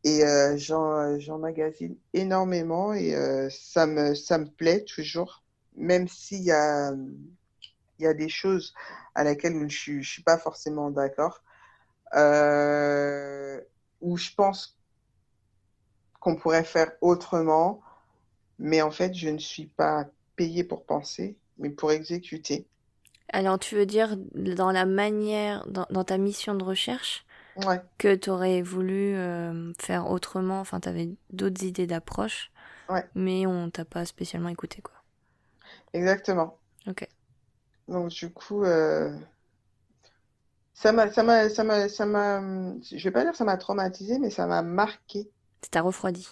Et euh, j'en, j'emmagasine énormément et euh, ça me, ça me plaît toujours, même s'il y a, y a des choses à laquelle je je suis pas forcément d'accord, euh, où je pense qu'on pourrait faire autrement, mais en fait, je ne suis pas payée pour penser, mais pour exécuter. Alors tu veux dire dans la manière, dans ta mission de recherche, Ouais, que tu aurais voulu euh, faire autrement, enfin tu avais d'autres idées d'approche, ouais, mais on t'a pas spécialement écouté quoi. exactement. Ok. Donc, du coup, euh, ça m'a, ça m'a, ça m'a, ça m'a, je vais pas dire ça m'a traumatisé, mais ça m'a marqué. Ça t'a refroidi.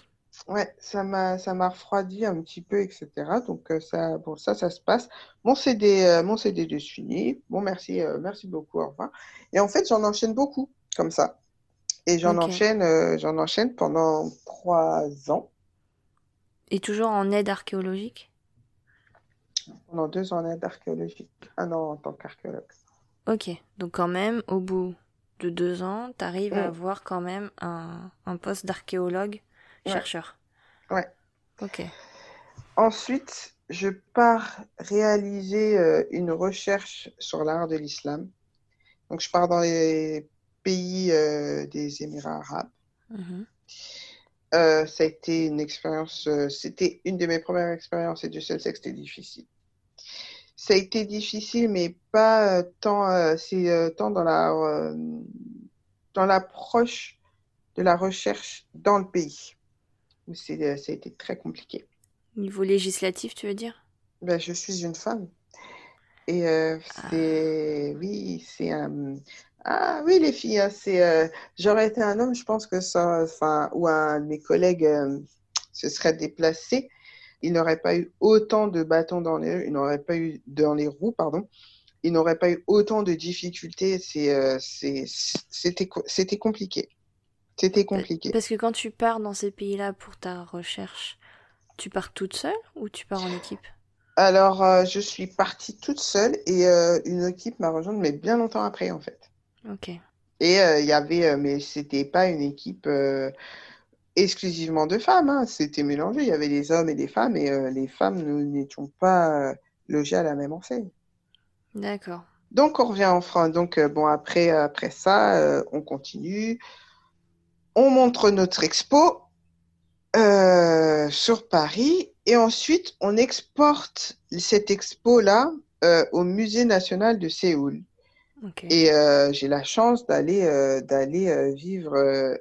Ouais, ça m'a, ça m'a refroidi un petit peu, etc. Donc, euh, ça, bon, ça, ça se passe. Mon CD, euh, mon CD de fini. Bon, merci, euh, merci beaucoup, au revoir. Et en fait, j'en enchaîne beaucoup, comme ça. Et j'en enchaîne, euh, j'en enchaîne pendant trois ans, Et toujours en aide archéologique? pendant deux ans en aide archéologique, un an en tant qu'archéologue. Ok. Donc quand même, au bout de deux ans, t'arrives à Mm. avoir quand même un, un poste d'archéologue Ouais, chercheur. ouais. Ok. Ensuite, je pars réaliser euh, une recherche sur l'art de l'islam. Donc, je pars dans les pays euh, des Émirats arabes. Mhm. Euh, ça a été une expérience, euh, c'était une de mes premières expériences et Dieu seul sait que c'était difficile. Ça a été difficile, mais pas tant, c'est tant dans la, dans l'approche de la recherche dans le pays, où ça a été très compliqué. Niveau législatif, tu veux dire? Ben, je suis une femme. Et euh, Ah. c'est, oui, c'est un, ah oui, les filles, hein, c'est, euh, j'aurais été un homme, je pense que ça, enfin, ou un de mes collègues euh, se serait déplacé, il n'aurait pas eu autant de bâtons dans les, il n'aurait pas eu dans les roues, pardon, il n'aurait pas eu autant de difficultés. C'est, euh, c'est, c'était, co- c'était compliqué. C'était compliqué. Parce que quand tu pars dans ces pays-là pour ta recherche, tu pars toute seule ou tu pars en équipe? Alors, je suis partie toute seule et une équipe m'a rejointe, mais bien longtemps après, en fait. Ok. Et euh, il y avait, euh, mais c'était pas une équipe euh, exclusivement de femmes, hein. C'était mélangé. Il y avait des hommes et des femmes, et les femmes, nous n'étions pas logées à la même enseigne. D'accord. Donc, on revient en France. Donc, euh, bon, après, après ça, euh, on continue. On montre notre expo euh, sur Paris, et ensuite, on exporte cette expo-là euh, au Musée national de Séoul. Et euh, j'ai la chance d'aller euh, d'aller euh, vivre euh,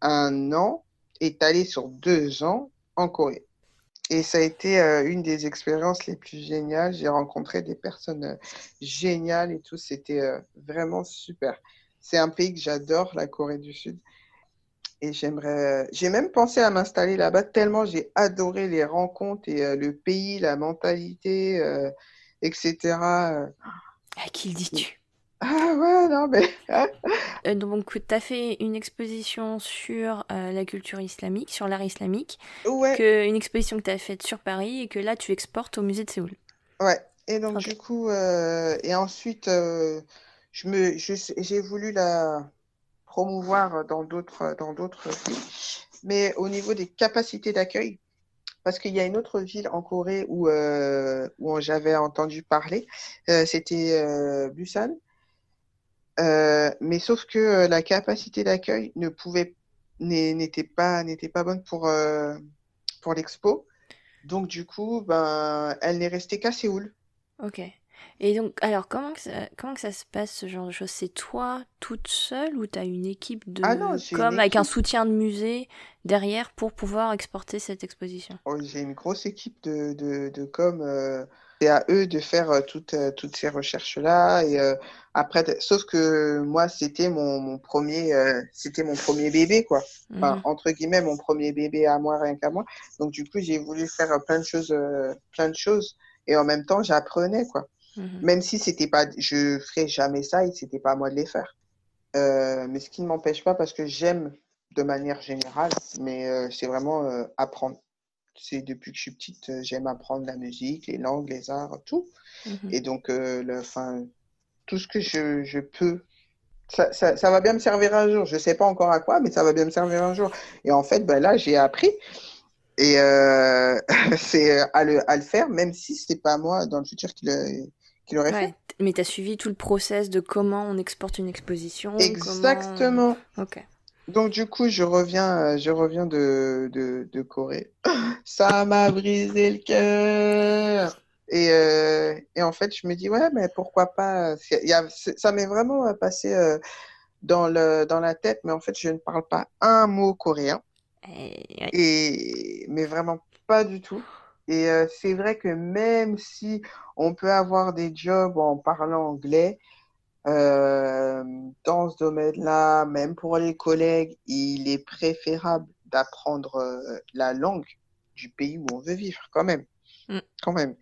un an, étalé sur deux ans en Corée. Et ça a été une des expériences les plus géniales. J'ai rencontré des personnes géniales et tout. C'était vraiment super. C'est un pays que j'adore, la Corée du Sud. Et j'aimerais, j'ai même pensé à m'installer là-bas tellement j'ai adoré les rencontres et le pays, la mentalité, etc. À qui le dis-tu? Ah ouais, non, mais Euh, donc, tu as fait une exposition sur euh, la culture islamique, sur l'art islamique, ouais, que, une exposition que tu as faite sur Paris et que là, tu exportes au musée de Séoul. ouais. Et donc, du coup, euh, et ensuite, euh, je me, je, j'ai voulu la promouvoir dans d'autres, dans d'autres villes, mais au niveau des capacités d'accueil, parce qu'il y a une autre ville en Corée où, euh, où j'avais entendu parler, c'était Busan. Mais sauf que la capacité d'accueil ne pouvait n'était pas n'était pas bonne pour pour l'expo. Donc du coup, ben, elle n'est restée qu'à Séoul. Ok. Et donc, alors, comment que ça, comment que ça se passe, ce genre de choses? C'est toi toute seule ou tu as une équipe de ah non, comme avec un soutien de musée derrière pour pouvoir exporter cette exposition? Oh, J'ai une grosse équipe de, de, de com. Euh, c'est à eux de faire euh, toutes, euh, toutes ces recherches-là. Et après, sauf que moi, c'était mon, mon premier, c'était mon premier bébé, quoi. Enfin, mhm. entre guillemets, mon premier bébé à moi, rien qu'à moi. Donc, du coup, j'ai voulu faire plein de choses, plein de choses. Et en même temps, j'apprenais, quoi. Mhm. Même si c'était pas, je ferais jamais ça et c'était pas à moi de les faire. Euh, mais ce qui ne m'empêche pas parce que j'aime de manière générale, mais euh, c'est vraiment euh, apprendre. C'est depuis que je suis petite, j'aime apprendre la musique, les langues, les arts, tout. Mhm. Et donc, le, fin, tout ce que je, je peux, ça, ça, ça, va bien me servir un jour. Je sais pas encore à quoi, mais ça va bien me servir un jour. Et en fait, ben là, j'ai appris. Et c'est à le, à le faire, même si c'est pas moi dans le futur qui le, mais tu as suivi tout le process de comment on exporte une exposition Exactement. Ok. Donc du coup, je reviens, euh, je reviens de, de, Corée. Ça m'a brisé le cœur. Et, euh, et, en fait, je me dis, ouais, mais pourquoi pas y a, Ça m'est vraiment euh, passé dans, le, dans la tête, mais en fait, je ne parle pas un mot coréen. Et, mais vraiment pas du tout. Et euh, c'est vrai que même si on peut avoir des jobs en parlant anglais, euh, dans ce domaine-là, même pour les collègues, il est préférable d'apprendre euh, la langue du pays où on veut vivre, quand même. Mm. Quand même.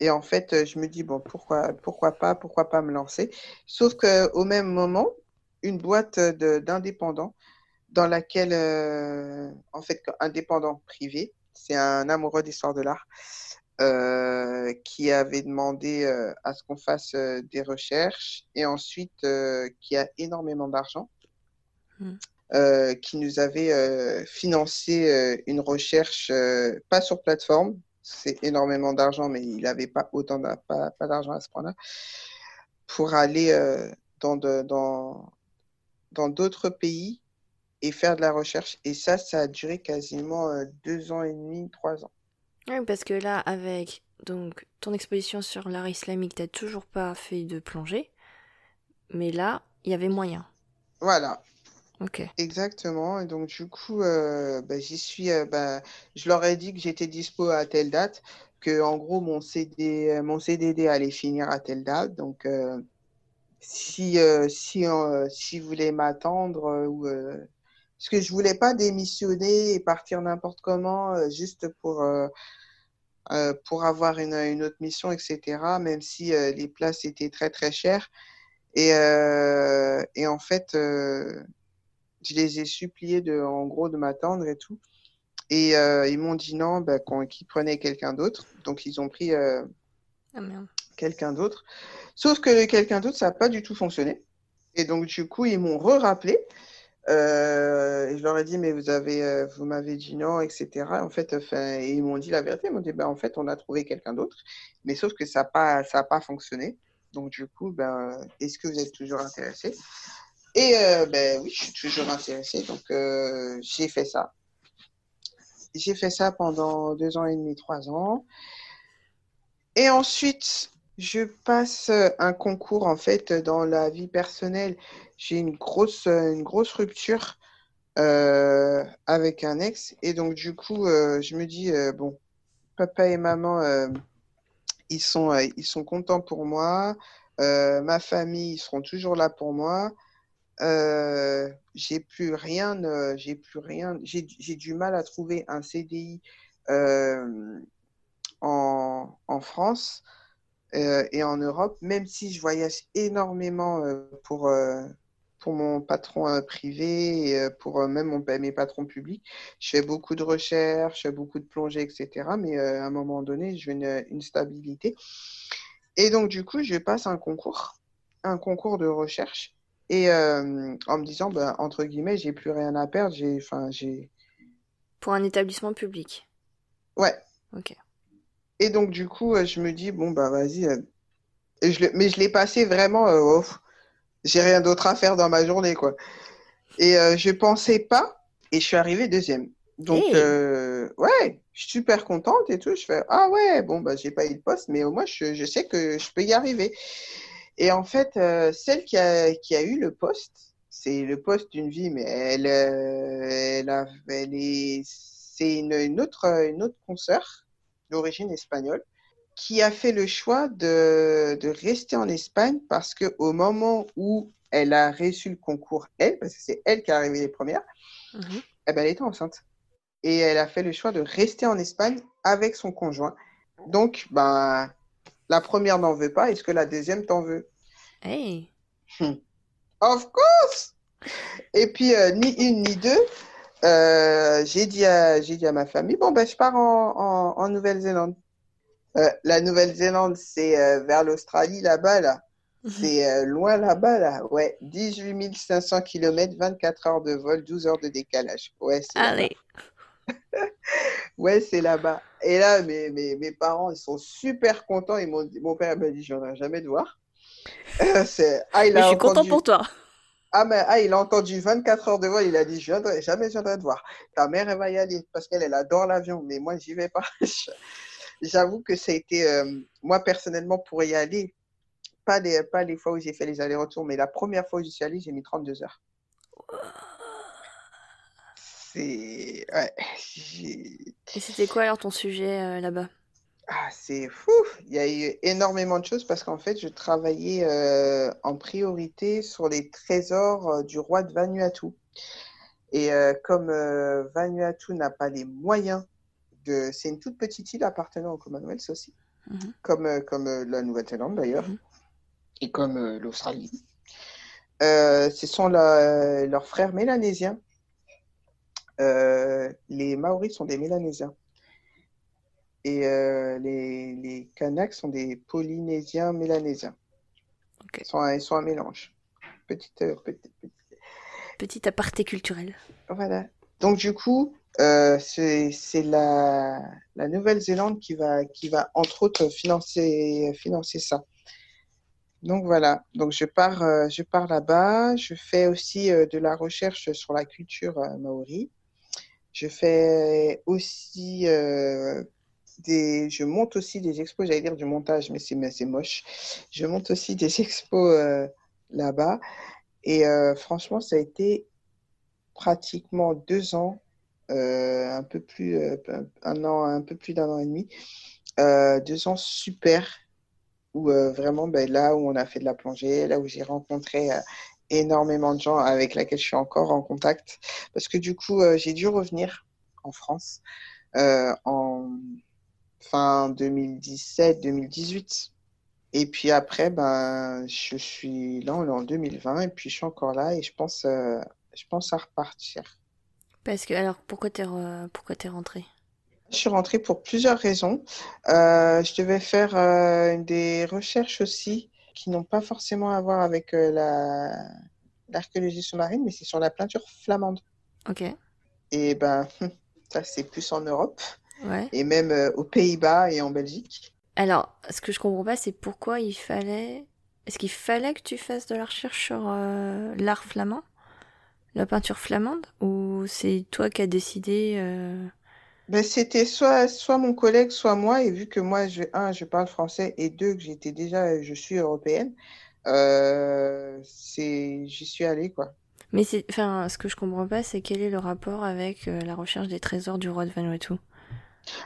Et en fait, je me dis, bon, pourquoi, pourquoi pas, pourquoi pas me lancer? Sauf qu'au même moment, une boîte d'indépendants dans laquelle, en fait, indépendant privé, c'est un amoureux d'histoire de l'art euh, qui avait demandé euh, à ce qu'on fasse euh, des recherches et ensuite qui a énormément d'argent, hmm. qui nous avait financé une recherche, pas sur plateforme, c'est énormément d'argent, mais il n'avait pas autant pas, pas d'argent à ce point-là, pour aller dans, dans, dans d'autres pays et faire de la recherche. Et ça, ça a duré quasiment deux ans et demi, trois ans. Oui, parce que là, avec donc ton exposition sur l'art islamique, t'as toujours pas fait de plongée, mais là, il y avait moyen. Voilà. Ok. Exactement. Et donc, du coup, euh, bah, j'y suis. Euh, bah, je leur ai dit que j'étais dispo à telle date, que en gros, mon, CD, mon CDD allait finir à telle date. Donc, si, si, si vous voulez m'attendre ou parce que je voulais pas démissionner et partir n'importe comment euh, juste pour euh, euh, pour avoir une, une, autre mission, etc. Même si les places étaient très très chères. Et, et en fait, je les ai suppliés de, en gros, de m'attendre et tout. Et ils m'ont dit non, bah, qu'ils prenaient quelqu'un d'autre. Donc ils ont pris ah, quelqu'un d'autre. Sauf que quelqu'un d'autre, ça n'a pas du tout fonctionné. Et donc du coup, ils m'ont re-rappelé. Euh, et je leur ai dit, mais vous avez, euh, vous m'avez dit non, etc. En fait, enfin, et ils m'ont dit la vérité. Ils m'ont dit, ben, en fait, on a trouvé quelqu'un d'autre, mais sauf que ça n'a pas, ça a pas fonctionné. Donc, du coup, ben, est-ce que vous êtes toujours intéressé? Et euh, ben oui, je suis toujours intéressé. Donc, j'ai fait ça. J'ai fait ça pendant deux ans et demi, trois ans. Et ensuite, je passe un concours en fait dans la vie personnelle j'ai une grosse, euh, une grosse rupture euh, avec un ex. Et donc, du coup, euh, je me dis, bon, papa et maman, ils, sont, ils sont contents pour moi. ma famille, ils seront toujours là pour moi. j'ai plus rien, j'ai plus rien, j'ai du mal à trouver un CDI en, en, France et en Europe, même si je voyage énormément pour, pour mon patron euh, privé et euh, pour euh, même mon, mes patrons publics. Je fais beaucoup de recherches, je fais beaucoup de plongées, etc. Mais à un moment donné, je veux une, une, stabilité. Et donc, du coup, je passe un concours, un concours de recherche. Et en me disant, ben, entre guillemets, j'ai plus rien à perdre. J'ai, enfin, j'ai. Pour un établissement public. Ouais. Ok. Et donc, du coup, je me dis, bon, bah, vas-y. Et je mais je l'ai passé vraiment j'ai rien d'autre à faire dans ma journée, quoi. Et euh, je pensais pas, et je suis arrivée deuxième. Donc, euh, ouais, je suis super contente et tout. Je fais, ah ouais, bon, bah, j'ai pas eu le poste, mais au moins, je, je, sais que je peux y arriver. Et en fait, euh, celle qui a, qui a eu le poste, c'est le poste d'une vie, mais elle, euh, elle, a, elle est, c'est une, une, autre, une autre consoeur d'origine espagnole qui a fait le choix de, de rester en Espagne parce que au moment où elle a reçu le concours, elle, parce que c'est elle qui est arrivée les premières, -hmm. eh ben, elle était enceinte. Et elle a fait le choix de rester en Espagne avec son conjoint. Donc, ben, la première n'en veut pas. Est-ce que la deuxième t'en veut? Hey hmm. Of course Et puis, euh, ni une ni deux, euh, j'ai dit, dit, à ma famille, bon, ben, je pars en, en, en Nouvelle-Zélande. Euh, la Nouvelle-Zélande, c'est euh, vers l'Australie, là-bas, là. C'est euh, loin là-bas, là. Ouais, 18 500 km, 24 heures de vol, 12 heures de décalage. Ouais, c'est Allez. ouais, c'est là-bas. Et là, mes, mes, mes, parents, ils sont super contents. M'ont dit, mon père m'a dit, je viendrai jamais te voir. c'est, ah, il a je suis entendu... content pour toi. Ah, mais ah, il a entendu 24 heures de vol. Il a dit, je viendrai, jamais je viendrai te voir. Ta mère, elle va y aller parce qu'elle, elle adore l'avion. Mais moi, j'y vais pas. J'avoue que ça a été, euh, moi, personnellement, pour y aller, pas les, pas les fois où j'ai fait les allers-retours, mais la première fois où j'y suis allée, j'ai mis 32 heures. C'est. Ouais. Et c'était quoi alors ton sujet euh, là-bas? Ah, C'est fou Il y a eu énormément de choses parce qu'en fait, je travaillais euh, en priorité sur les trésors du roi de Vanuatu. Et euh, comme euh, Vanuatu n'a pas les moyens de. C'est une toute petite île appartenant au Commonwealth aussi, mm -hmm. comme, comme la Nouvelle-Zélande d'ailleurs, mm -hmm. et comme l'Australie. ce sont la, leurs frères mélanésiens euh, les Maoris sont des Mélanésiens. Et euh, les, les Kanaks sont des Polynésiens mélanésiens. Okay. Ils, sont un, ils sont un mélange. Petite, euh, petite, petite... Petit aparté culturel. Voilà. Donc, du coup, euh, c'est la, la Nouvelle-Zélande qui va, qui va, entre autres, financer, financer ça. Donc voilà, donc je pars, euh, je pars là-bas. Je fais aussi euh, de la recherche sur la culture maori. Je fais aussi des, je monte aussi des expos, j'allais dire du montage, mais c'est moche. Je monte aussi des expos là-bas. Et franchement, ça a été pratiquement deux ans, un peu plus, un an, un peu plus d'un an et demi, deux ans super, où vraiment, ben, là où on a fait de la plongée, là où j'ai rencontré énormément de gens avec lesquels je suis encore en contact. Parce que du coup, euh, j'ai dû revenir en France euh, en fin 2017-2018. Et puis après, ben, je suis là, en 2020, et puis je suis encore là, et je pense, euh, je pense à repartir. Parce que, alors, pourquoi t'es re... pourquoi es rentrée? Je suis rentrée pour plusieurs raisons. Euh, je devais faire euh, des recherches aussi qui n'ont pas forcément à voir avec euh, la l'archéologie sous-marine, mais c'est sur la peinture flamande. Ok. Et ben, ça c'est plus en Europe. Ouais. Et même aux Pays-Bas et en Belgique. Alors, ce que je comprends pas, c'est pourquoi il fallait. Est-ce qu'il fallait que tu fasses de la recherche sur l'art flamand, la peinture flamande, ou c'est toi qui as décidé euh... Ben, c'était soit, soit mon collègue, soit moi, et vu que moi, je, un, je parle français, et deux, que j'étais déjà, je suis européenne, euh, j'y suis allée, quoi. Mais enfin, ce que je comprends pas, c'est quel est le rapport avec euh, la recherche des trésors du roi de Vanuatu?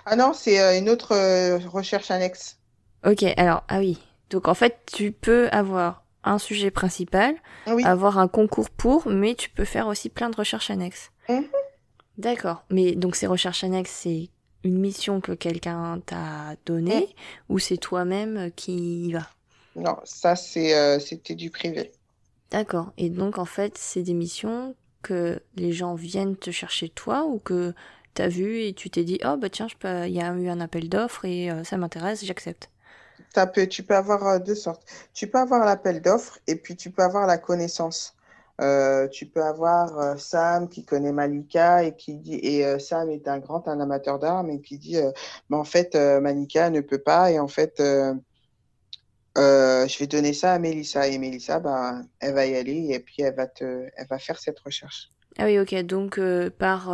Ah non, c'est euh, une autre recherche annexe. Ok, alors, ah oui. Donc en fait, tu peux avoir un sujet principal, oui. avoir un concours pour, mais tu peux faire aussi plein de recherches annexes. -hmm. D'accord. Mais donc ces recherches annexes, c'est une mission que quelqu'un t'a donnée Mm. ou c'est toi-même qui y va Non, ça, c'est, euh, c'était du privé. D'accord. Et donc, en fait, c'est des missions que les gens viennent te chercher toi ou que t'as vu et tu t'es dit, oh, bah tiens, il y a eu un appel d'offres et euh, ça m'intéresse, j'accepte. T'as peu- Tu peux avoir euh, deux sortes. Tu peux avoir l'appel d'offres et puis tu peux avoir la connaissance. Euh, tu peux avoir euh, Sam qui connaît Malika et qui dit et euh, Sam est un grand un amateur d'art mais qui dit mais en fait Malika ne peut pas et en fait je vais donner ça à Mélissa et Mélissa, ben, elle va y aller et puis elle va te, elle va faire cette recherche. Ah oui, ok. Donc par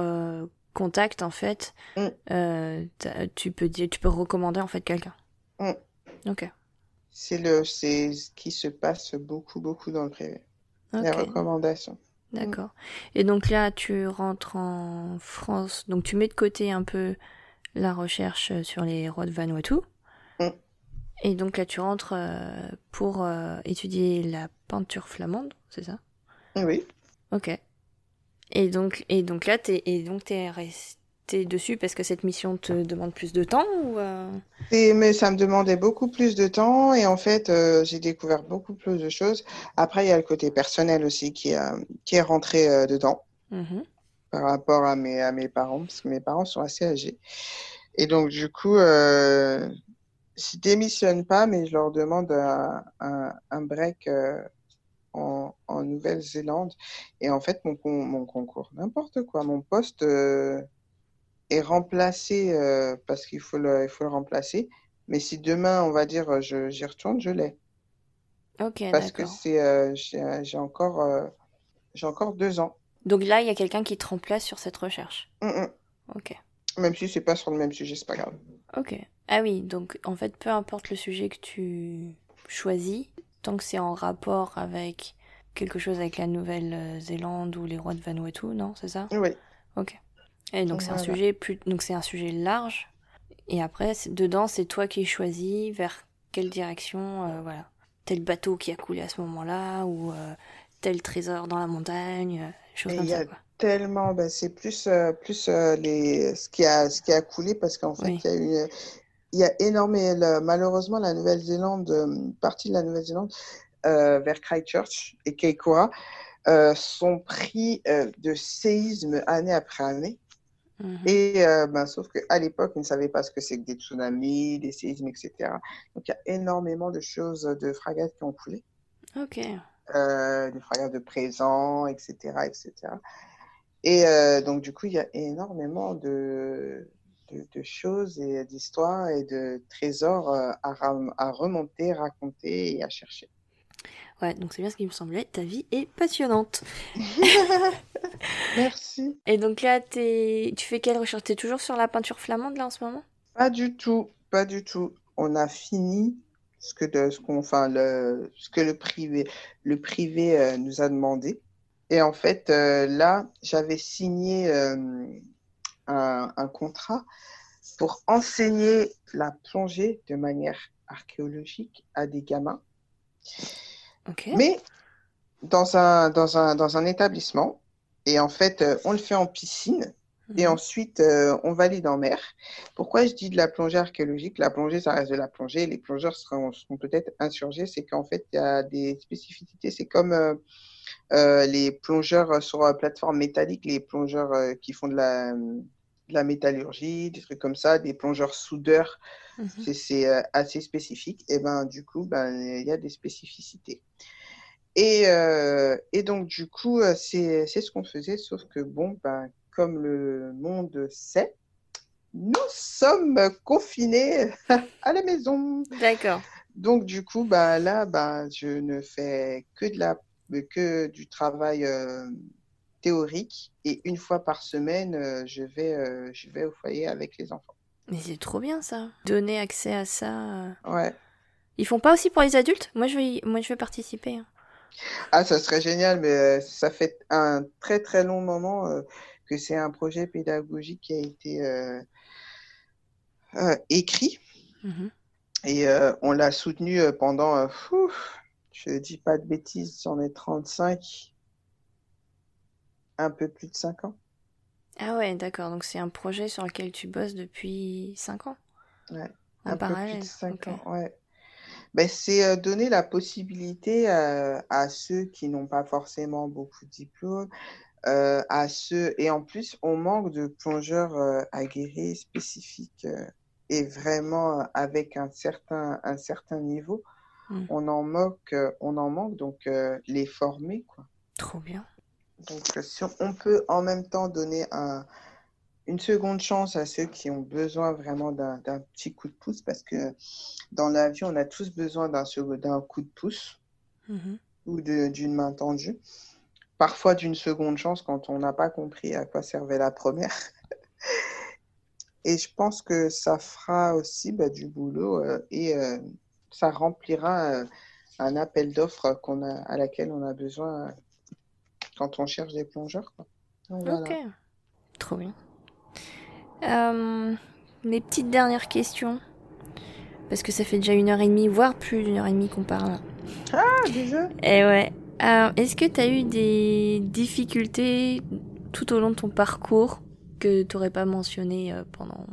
contact en fait, Mm. tu peux dire, tu peux recommander en fait quelqu'un. Mm. Ok. C'est le, c'est ce qui se passe beaucoup, beaucoup dans le privé. Les recommandations. D'accord. Et donc là, tu rentres en France. Donc tu mets de côté un peu la recherche sur les rois de Vanuatu. Mm. Et donc là, tu rentres euh, pour euh, étudier la peinture flamande, c'est ça? Oui. Ok. Et donc, et donc là, t'es, et donc t'es resté dessus parce que cette mission te demande plus de temps ou euh, Et- mais ça me demandait beaucoup plus de temps et en fait, euh, j'ai découvert beaucoup plus de choses. Après, il y a le côté personnel aussi qui, a- qui est rentré euh, dedans mhm. par rapport à mes, à mes parents, parce que mes parents sont assez âgés. Et donc, du coup, euh, je démissionne pas, mais je leur demande un, un, un break euh, en, en Nouvelle-Zélande. Et en fait, mon, mon concours, n'importe quoi, mon poste euh, est remplacé euh, parce qu'il faut le, il faut le remplacer. Mais si demain, on va dire, j'y retourne, je l'ai. Ok, Parce que c'est, euh, j'ai, j'ai encore, euh, j'ai encore deux ans. Donc là, il y a quelqu'un qui te remplace sur cette recherche. Mm, mm. Ok. Même si c'est pas sur le même sujet, c'est pas grave. Ok. Ah oui, donc en fait, peu importe le sujet que tu choisis, tant que c'est en rapport avec quelque chose avec la Nouvelle-Zélande ou les rois de Vanuatu, non, c'est ça? Oui. Ok. Et donc c'est un sujet plus, donc c'est un sujet large. Et après, dedans, c'est toi qui choisis vers quelle direction, euh, voilà. Tel bateau qui a coulé à ce moment-là, ou euh, tel trésor dans la montagne, euh, choses Et comme il y ça, a quoi. tellement, ben, c'est plus, euh, plus les, ce qui a, ce qui a coulé parce qu'en fait, Oui. il y a eu, il y a énormément, malheureusement, la Nouvelle-Zélande, partie de la Nouvelle-Zélande, vers Christchurch et Kaikoura, euh, sont pris de séismes année après année. Mhm. Et euh, ben, sauf qu'à l'époque, ils ne savaient pas ce que c'est que des tsunamis, des séismes, etc. Donc, il y a énormément de choses, de fragates qui ont coulé, Ok. euh, des fragates de présents, etc., etc. Et euh, donc, du coup, il y a énormément de, de, de choses et d'histoires et de trésors à remonter, raconter et à chercher. Ouais, donc c'est bien ce qui me semblait. Ta vie est passionnante. Merci. Et donc là, tu fais quelle recherche? T'es toujours sur la peinture flamande là en ce moment? Pas du tout, pas du tout. On a fini ce que, de, ce qu'on, enfin, le, ce que le privé, le privé euh, nous a demandé. Et en fait, euh, là, j'avais signé euh, un, un contrat pour enseigner la plongée de manière archéologique à des gamins, Mais dans un, dans un, dans un établissement. Et en fait, euh, on le fait en piscine. Et Mhm. ensuite, euh, on valide en mer. Pourquoi je dis de la plongée archéologique? La plongée, ça reste de la plongée. Les plongeurs seront, seront peut-être insurgés. C'est qu'en fait, il y a des spécificités. C'est comme euh, euh, les plongeurs sur plateforme métallique, les plongeurs qui font de la, de la métallurgie, des trucs comme ça, des plongeurs soudeurs. Mhm. C'est c'est, euh, assez spécifique. Et ben, du coup, ben, il y a des spécificités. Et, euh, et donc, du coup, euh, c'est c'est ce qu'on faisait, sauf que, bon, ben, comme le monde sait, nous sommes confinés à la maison. D'accord. Donc, du coup, ben, là, ben, je ne fais que, de la, que du travail euh, théorique. Et une fois par semaine, euh, je vais, euh, je vais au foyer avec les enfants. Mais c'est trop bien ça. Donner accès à ça. euh. Ouais. Ils font pas aussi pour les adultes? Moi, je vais, moi, je vais participer. hein. Ah, ça serait génial, mais ça fait un très très long moment euh, que c'est un projet pédagogique qui a été euh, euh, écrit Mhm. et on l'a soutenu pendant, fou, je dis pas de bêtises, j'en ai 35, un peu plus de 5 ans. Ah ouais, d'accord. Donc c'est un projet sur lequel tu bosses depuis 5 ans? Ouais, En un peu plus de 5 Ok. ans, ouais. Ben, c'est euh, donner la possibilité euh, à ceux qui n'ont pas forcément beaucoup de diplômes, euh, à ceux, et en plus, on manque de plongeurs aguerris, spécifiques, et vraiment avec un certain, un certain niveau. Mm. On en manque, on en manque, donc les former, quoi. Trop bien. Donc, euh, si on peut en même temps donner un, une seconde chance à ceux qui ont besoin vraiment d'un petit coup de pouce parce que dans la vie, on a tous besoin d'un coup de pouce mhm. ou d'une main tendue. Parfois d'une seconde chance quand on n'a pas compris à quoi servait la première. et je pense que ça fera aussi bah, du boulot euh, et euh, ça remplira euh, un appel d'offres qu'on a, à laquelle on a besoin quand on cherche des plongeurs. ok, trop bien. Euh, mes petites dernières questions. Parce que ça fait déjà une heure et demie, voire plus d'une heure et demie qu'on parle. Ah, déjà? Et eh ouais. Est-ce que tu as eu des difficultés tout au long de ton parcours que tu n'aurais pas mentionné euh, pendant...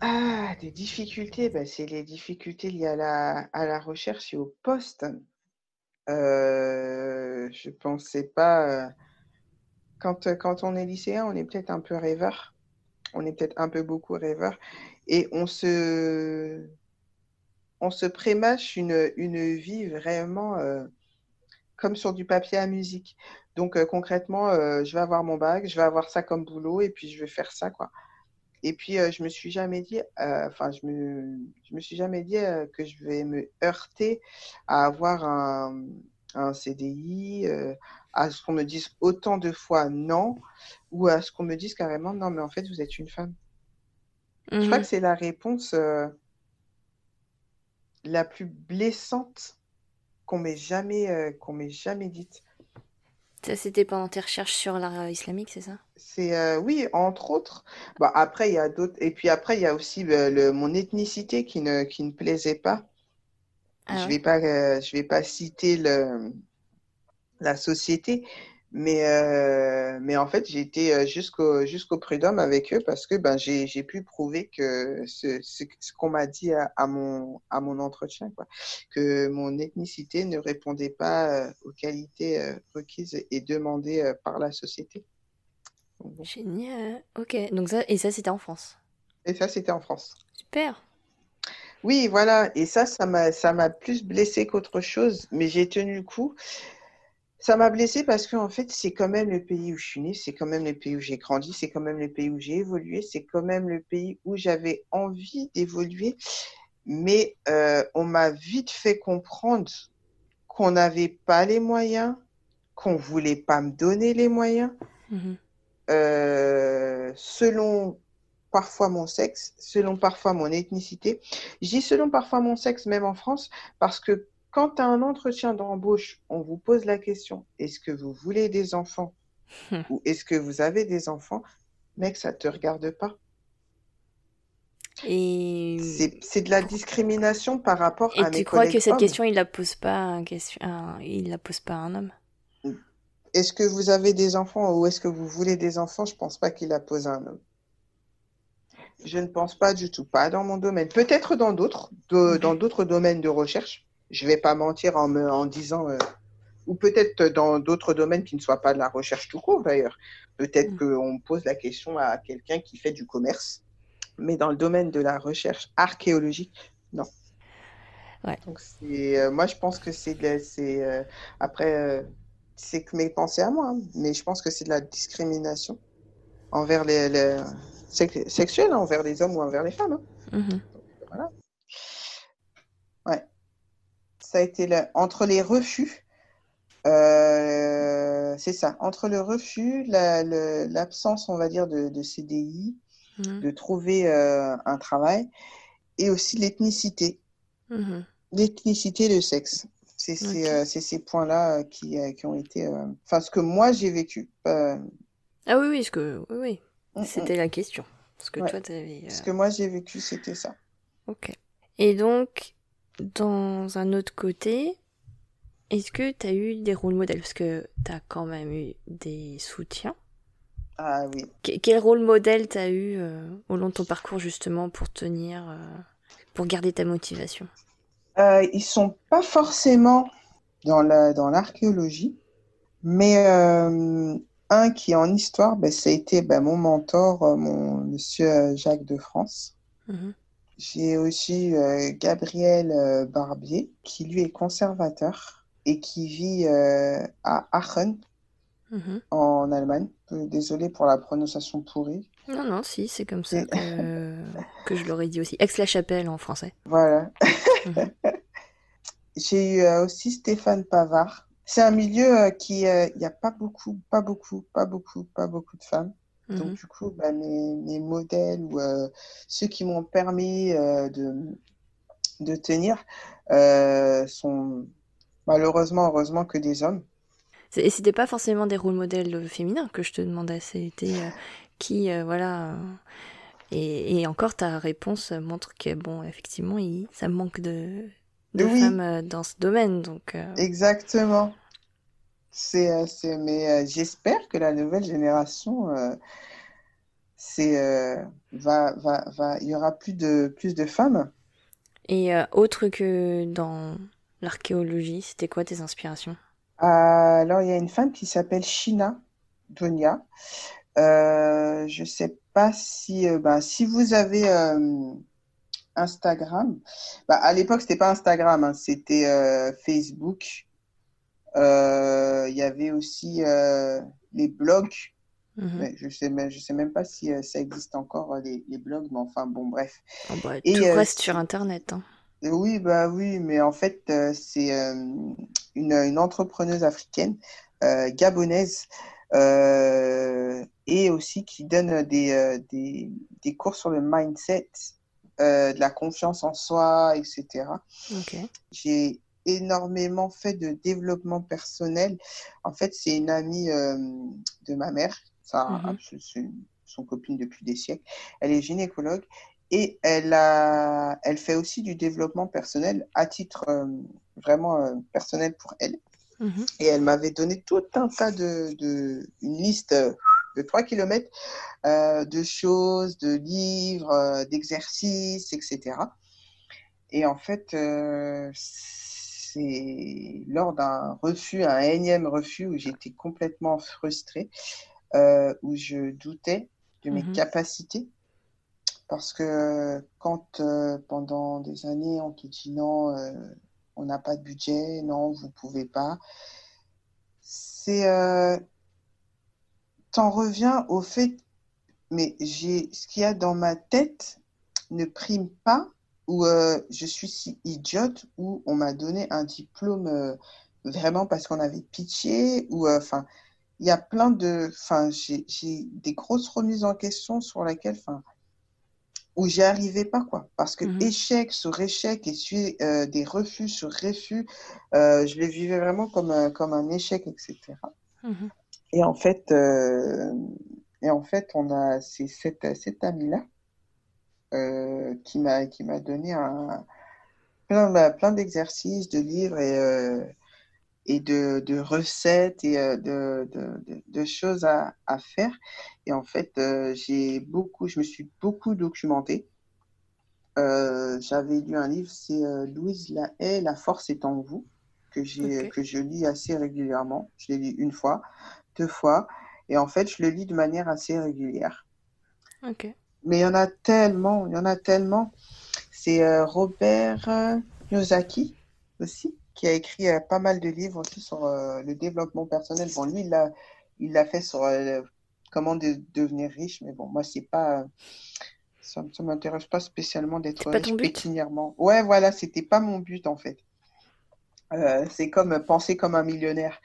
Ah, des difficultés, bah, c'est les difficultés liées à la, à la recherche et au poste. Euh, je pensais pas. Euh, quand, quand on est lycéen, on est peut-être un peu rêveur on est peut-être un peu beaucoup rêveur, et on se, on se prémâche une, une vie vraiment euh, comme sur du papier à musique. Donc euh, concrètement, euh, je vais avoir mon bac, je vais avoir ça comme boulot, et puis je vais faire ça, quoi. Et puis je me suis jamais dit, enfin je me, je me suis jamais dit que je vais me heurter à avoir un, un CDI, à ce qu'on me dise autant de fois non, ou à ce qu'on me dise carrément non, mais en fait, vous êtes une femme. Je crois mhm. que c'est la réponse euh, la plus blessante qu'on m'ait jamais, euh, qu'on m'ait jamais dite. Ça, c'était pendant tes recherches sur l'art islamique, c'est ça? C'est euh, oui, entre autres. Bah, après, il y a d'autres. Et puis après, il y a aussi le, mon ethnicité qui ne, qui ne plaisait pas. Ah je ne vais, pas, je vais pas citer le, la société. Mais, euh, mais en fait, j'ai été euh, jusqu'au jusqu'au prud'homme avec eux parce que ben, j'ai pu prouver que ce, ce, qu'on m'a dit à, à, mon, à mon entretien, quoi, que mon ethnicité ne répondait pas euh, aux qualités requises et demandées par la société. Génial. Ok. Donc ça, et ça, c'était en France? Et ça, c'était en France. Super. Oui, voilà. Et ça, ça m'a plus blessé qu'autre chose. Mais j'ai tenu le coup. Ça m'a blessé parce que en fait, c'est quand même le pays où je suis née, c'est quand même le pays où j'ai grandi, c'est quand même le pays où j'ai évolué, c'est quand même le pays où j'avais envie d'évoluer. Mais euh, on m'a vite fait comprendre qu'on n'avait pas les moyens, qu'on voulait pas me donner les moyens, mmh euh, selon parfois mon sexe, selon parfois mon ethnicité. Je dis selon parfois mon sexe, même en France, parce que quand tu as un entretien d'embauche, on vous pose la question est-ce que vous voulez des enfants ou est-ce que vous avez des enfants Mec, ça ne te regarde pas. Et... C'est de la discrimination par rapport à mes Et tu crois que cette question, il la pose pas un question, il la pose pas à un homme? Est-ce que vous avez des enfants ou est-ce que vous voulez des enfants? Je pense pas qu'il la pose à un homme. Je ne pense pas du tout, pas dans mon domaine. Peut-être dans d'autres, dans d'autres domaines de recherche, je vais pas mentir en me en disant euh, ou peut-être dans d'autres domaines qui ne soient pas de la recherche tout court d'ailleurs. Peut-être mm. qu'on pose la question à quelqu'un qui fait du commerce, mais dans le domaine de la recherche archéologique, non. Ouais. Donc euh, moi je pense que c'est c'est euh, après c'est que mes pensées à moi, hein, mais je pense que c'est de la discrimination envers les, les sexuelle envers les hommes ou envers les femmes. Hein. Mm-hmm. voilà ça a été entre les refus, euh, c'est ça, entre le refus, l'absence, on va dire, de, CDI, mmh. de trouver euh, un travail, et aussi l'ethnicité. Mmh. L'ethnicité, le sexe. C'est euh, ces points-là qui, qui, ont été. Enfin, ce que moi j'ai vécu. Ah oui, oui, ce que, oui, oui. Mmh, c'était la question. Ce que toi, avais, Ce que moi j'ai vécu, c'était ça. Ok. Et donc, dans un autre côté, est-ce que tu as eu des rôles modèles? Parce que tu as quand même eu des soutiens. Ah oui. quel rôle modèle tu as eu euh, au long de ton parcours justement pour tenir, euh, pour garder ta motivation? Euh, Ils sont pas forcément dans l'archéologie, dans mais euh, un qui est en histoire, ben, ça a été ben, mon mentor, mon monsieur Jacques de France. Mhm. J'ai aussi euh, Gabriel euh, Barbier, qui lui est conservateur et qui vit euh, à Aachen. mhm. en Allemagne. Désolée pour la prononciation pourrie. Non, non, si, c'est comme ça que, je l'aurais dit aussi. Aix-la-Chapelle en français. Voilà. Mhm. J'ai eu aussi Stéphane Pavard. C'est un milieu qui, il n'y a pas beaucoup, pas beaucoup, pas beaucoup, pas beaucoup de femmes. Donc, mhm. du coup, bah, mes, modèles ou euh, ceux qui m'ont permis euh, de, de tenir euh, sont malheureusement, heureusement que des hommes. Et c'était pas forcément des rôles modèles féminins que je te demandais, c'était qui, voilà. Et, et, encore, ta réponse montre que, bon, effectivement, il, ça manque de, de femmes dans ce domaine. Donc, Exactement. C'est, mais j'espère que la nouvelle génération c'est va, va, va, il y aura plus de plus de femmes. Et autre que dans l'archéologie, c'était quoi tes inspirations? Alors il y a une femme qui s'appelle Shina Donia. Euh, je sais pas si bah, si vous avez Instagram. Bah, à l'époque c'était pas Instagram, hein, c'était Facebook. Il y avait aussi les blogs Mhm. je sais même, je sais même pas si euh, ça existe encore euh, les, les, blogs, mais enfin bon, bref. Oh, bah, et, tout euh, reste sur Internet. Hein. Oui, bah oui, mais en fait, c'est une, une, entrepreneuse africaine, gabonaise, et aussi qui donne des, des, des, cours sur le mindset, de la confiance en soi, etc. J'ai énormément fait de développement personnel. En fait, c'est une amie de ma mère Mmh c'est son copine depuis des siècles. Elle est gynécologue et elle, a, elle fait aussi du développement personnel à titre euh, vraiment euh, personnel pour elle. Mmh et elle m'avait donné tout un tas de, de une liste de 3 km euh, de choses, de livres, d'exercices, etc. Et en fait, c'est lors d'un refus, un énième refus où j'étais complètement frustrée, euh, où je doutais de mes mhm. capacités. Parce que quand euh, pendant des années on te dit non, euh, on n'a pas de budget, non, vous pouvez pas, c'est. T'en reviens au fait, mais j'ai ce qu'il y a dans ma tête ne prime pas ou je suis si idiote ou on m'a donné un diplôme vraiment parce qu'on avait pitché ou enfin il y a plein de. Enfin, j'ai des grosses remises en question sur laquelle. Enfin, où j'y arrivais pas, quoi. Parce que mhm. échec sur échec et euh, des refus sur refus, euh, je les vivais vraiment comme, un, comme un échec, etc. Mhm. Et en fait, euh, et en fait, on a c'est cette, cette amie-là qui m'a qui m'a donné un, plein, bah, plein d'exercices, de livres et et de, de recettes et euh, de, de, de, choses à, à, faire. Et en fait, euh, j'ai beaucoup, je me suis beaucoup documentée. Euh, j'avais lu un livre, c'est Louise Lahaye, La force est en vous, que, j'ai, que je lis assez régulièrement. Je l'ai lu une fois, deux fois. Et en fait, je le lis de manière assez régulière. Mais il y en a tellement, il y en a tellement. C'est Robert Yosaki aussi qui a écrit euh, pas mal de livres aussi sur euh, le développement personnel. Bon, lui, il l'a il fait sur euh, comment devenir riche, mais bon, moi, c'est pas. Ça ne m'intéresse pas spécialement d'être riche pécuniairement. Ouais, voilà, c'était pas mon but en fait. c'est comme penser comme un millionnaire.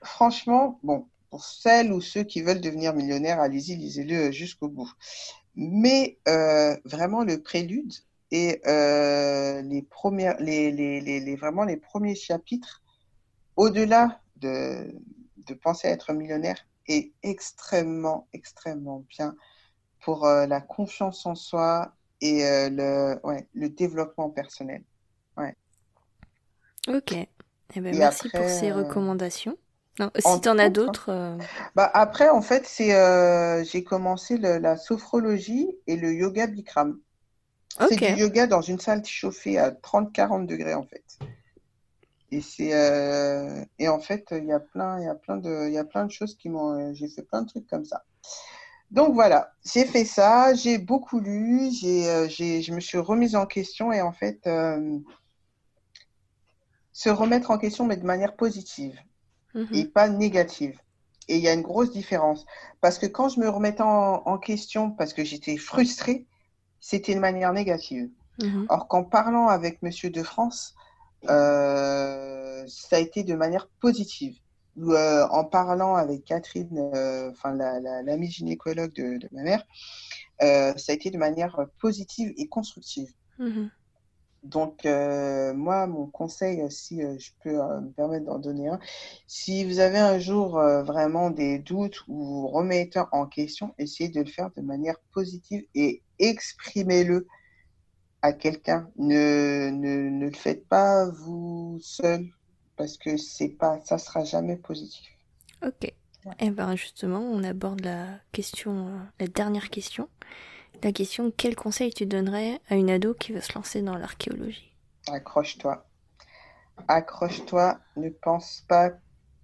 franchement, bon, pour celles ou ceux qui veulent devenir millionnaires, allez-y, lisez-le jusqu'au bout. Mais vraiment, le prélude, et euh, les premières, les, les, les, vraiment les premiers chapitres, au-delà de, de penser à être millionnaire, est extrêmement, extrêmement bien pour euh, la confiance en soi et euh, le, ouais, le développement personnel. Ouais. Ok. Eh ben, merci pour ces recommandations. Non, si tu en as d'autres. Bah, après, en fait, c'est j'ai commencé le, la sophrologie et le yoga Bikram. C'est du yoga dans une salle chauffée à 30-40 degrés en fait. Et c'est euh, et en fait il y a plein il y a plein de il y a plein de choses qui m'ont j'ai fait plein de trucs comme ça. Donc voilà, j'ai fait ça, j'ai beaucoup lu, j'ai euh, j'ai je me suis remise en question et en fait euh, se remettre en question mais de manière positive. Mhm. et pas négative. Et il y a une grosse différence. Parce que quand je me remettais en, question, parce que j'étais frustrée, c'était de manière négative. Mhm. Or qu'en parlant avec Monsieur de France, euh, ça a été de manière positive. Euh, en parlant avec Catherine, euh, enfin la, la, gynécologue de, ma mère, ça a été de manière positive et constructive. Mhm. Donc, euh, moi, mon conseil, euh, si euh, je peux me permettre d'en donner un, si vous avez un jour vraiment des doutes ou vous remettez en question, essayez de le faire de manière positive et exprimez-le à quelqu'un. Ne, ne, ne, le faites pas vous seul parce que c'est pas, ça sera jamais positif. Ok. Et eh ben justement, on aborde la question, la dernière question la question quel conseil tu donnerais à une ado qui veut se lancer dans l'archéologie? Accroche-toi. Accroche-toi. Ne pense pas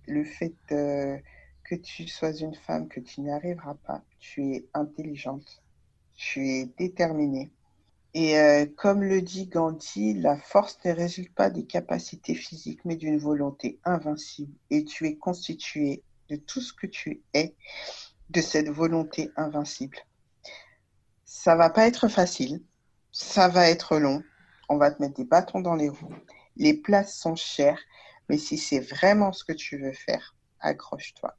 le fait que tu sois une femme, que tu n'y arriveras pas. Tu es intelligente. Tu es déterminée. Et euh, comme le dit Gandhi, la force ne résulte pas des capacités physiques, mais d'une volonté invincible. Et tu es constituée de tout ce que tu es, de cette volonté invincible. Ça va pas être facile. Ça va être long. On va te mettre des bâtons dans les roues. Les places sont chères. Mais si c'est vraiment ce que tu veux faire, accroche-toi.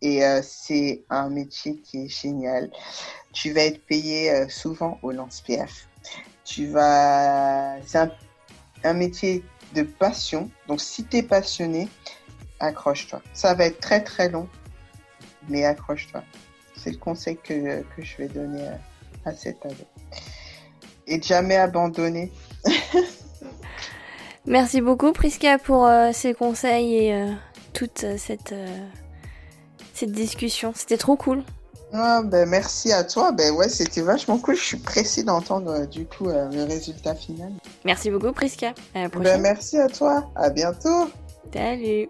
Et euh, c'est un métier qui est génial. Tu vas être payé euh, souvent au lance-pierre. Tu vas. C'est un, métier de passion. Donc, si tu es passionné, accroche-toi. Ça va être très très long, mais accroche-toi. C'est le conseil que, que je vais donner. Euh, à cette année. Et jamais abandonner. Merci beaucoup Priska pour euh, ces conseils et euh, toute euh, cette, cette discussion. C'était trop cool. Ah, ben, merci à toi. Ben ouais, c'était vachement cool. Je suis pressée d'entendre du coup le résultat final. Merci beaucoup Priska. À la prochaine. Ben, merci à toi. À bientôt. Salut.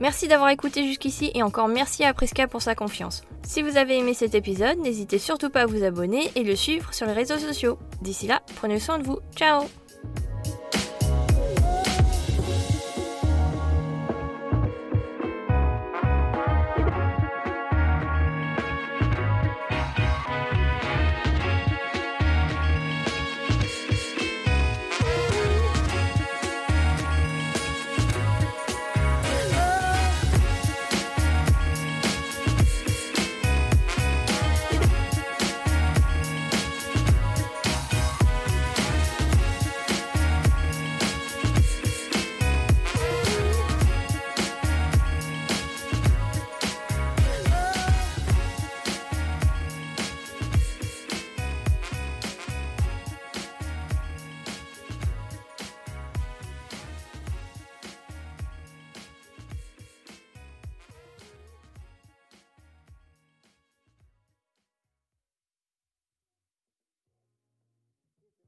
Merci d'avoir écouté jusqu'ici et encore merci à Priska pour sa confiance. Si vous avez aimé cet épisode, n'hésitez surtout pas à vous abonner et le suivre sur les réseaux sociaux. D'ici là, prenez soin de vous. Ciao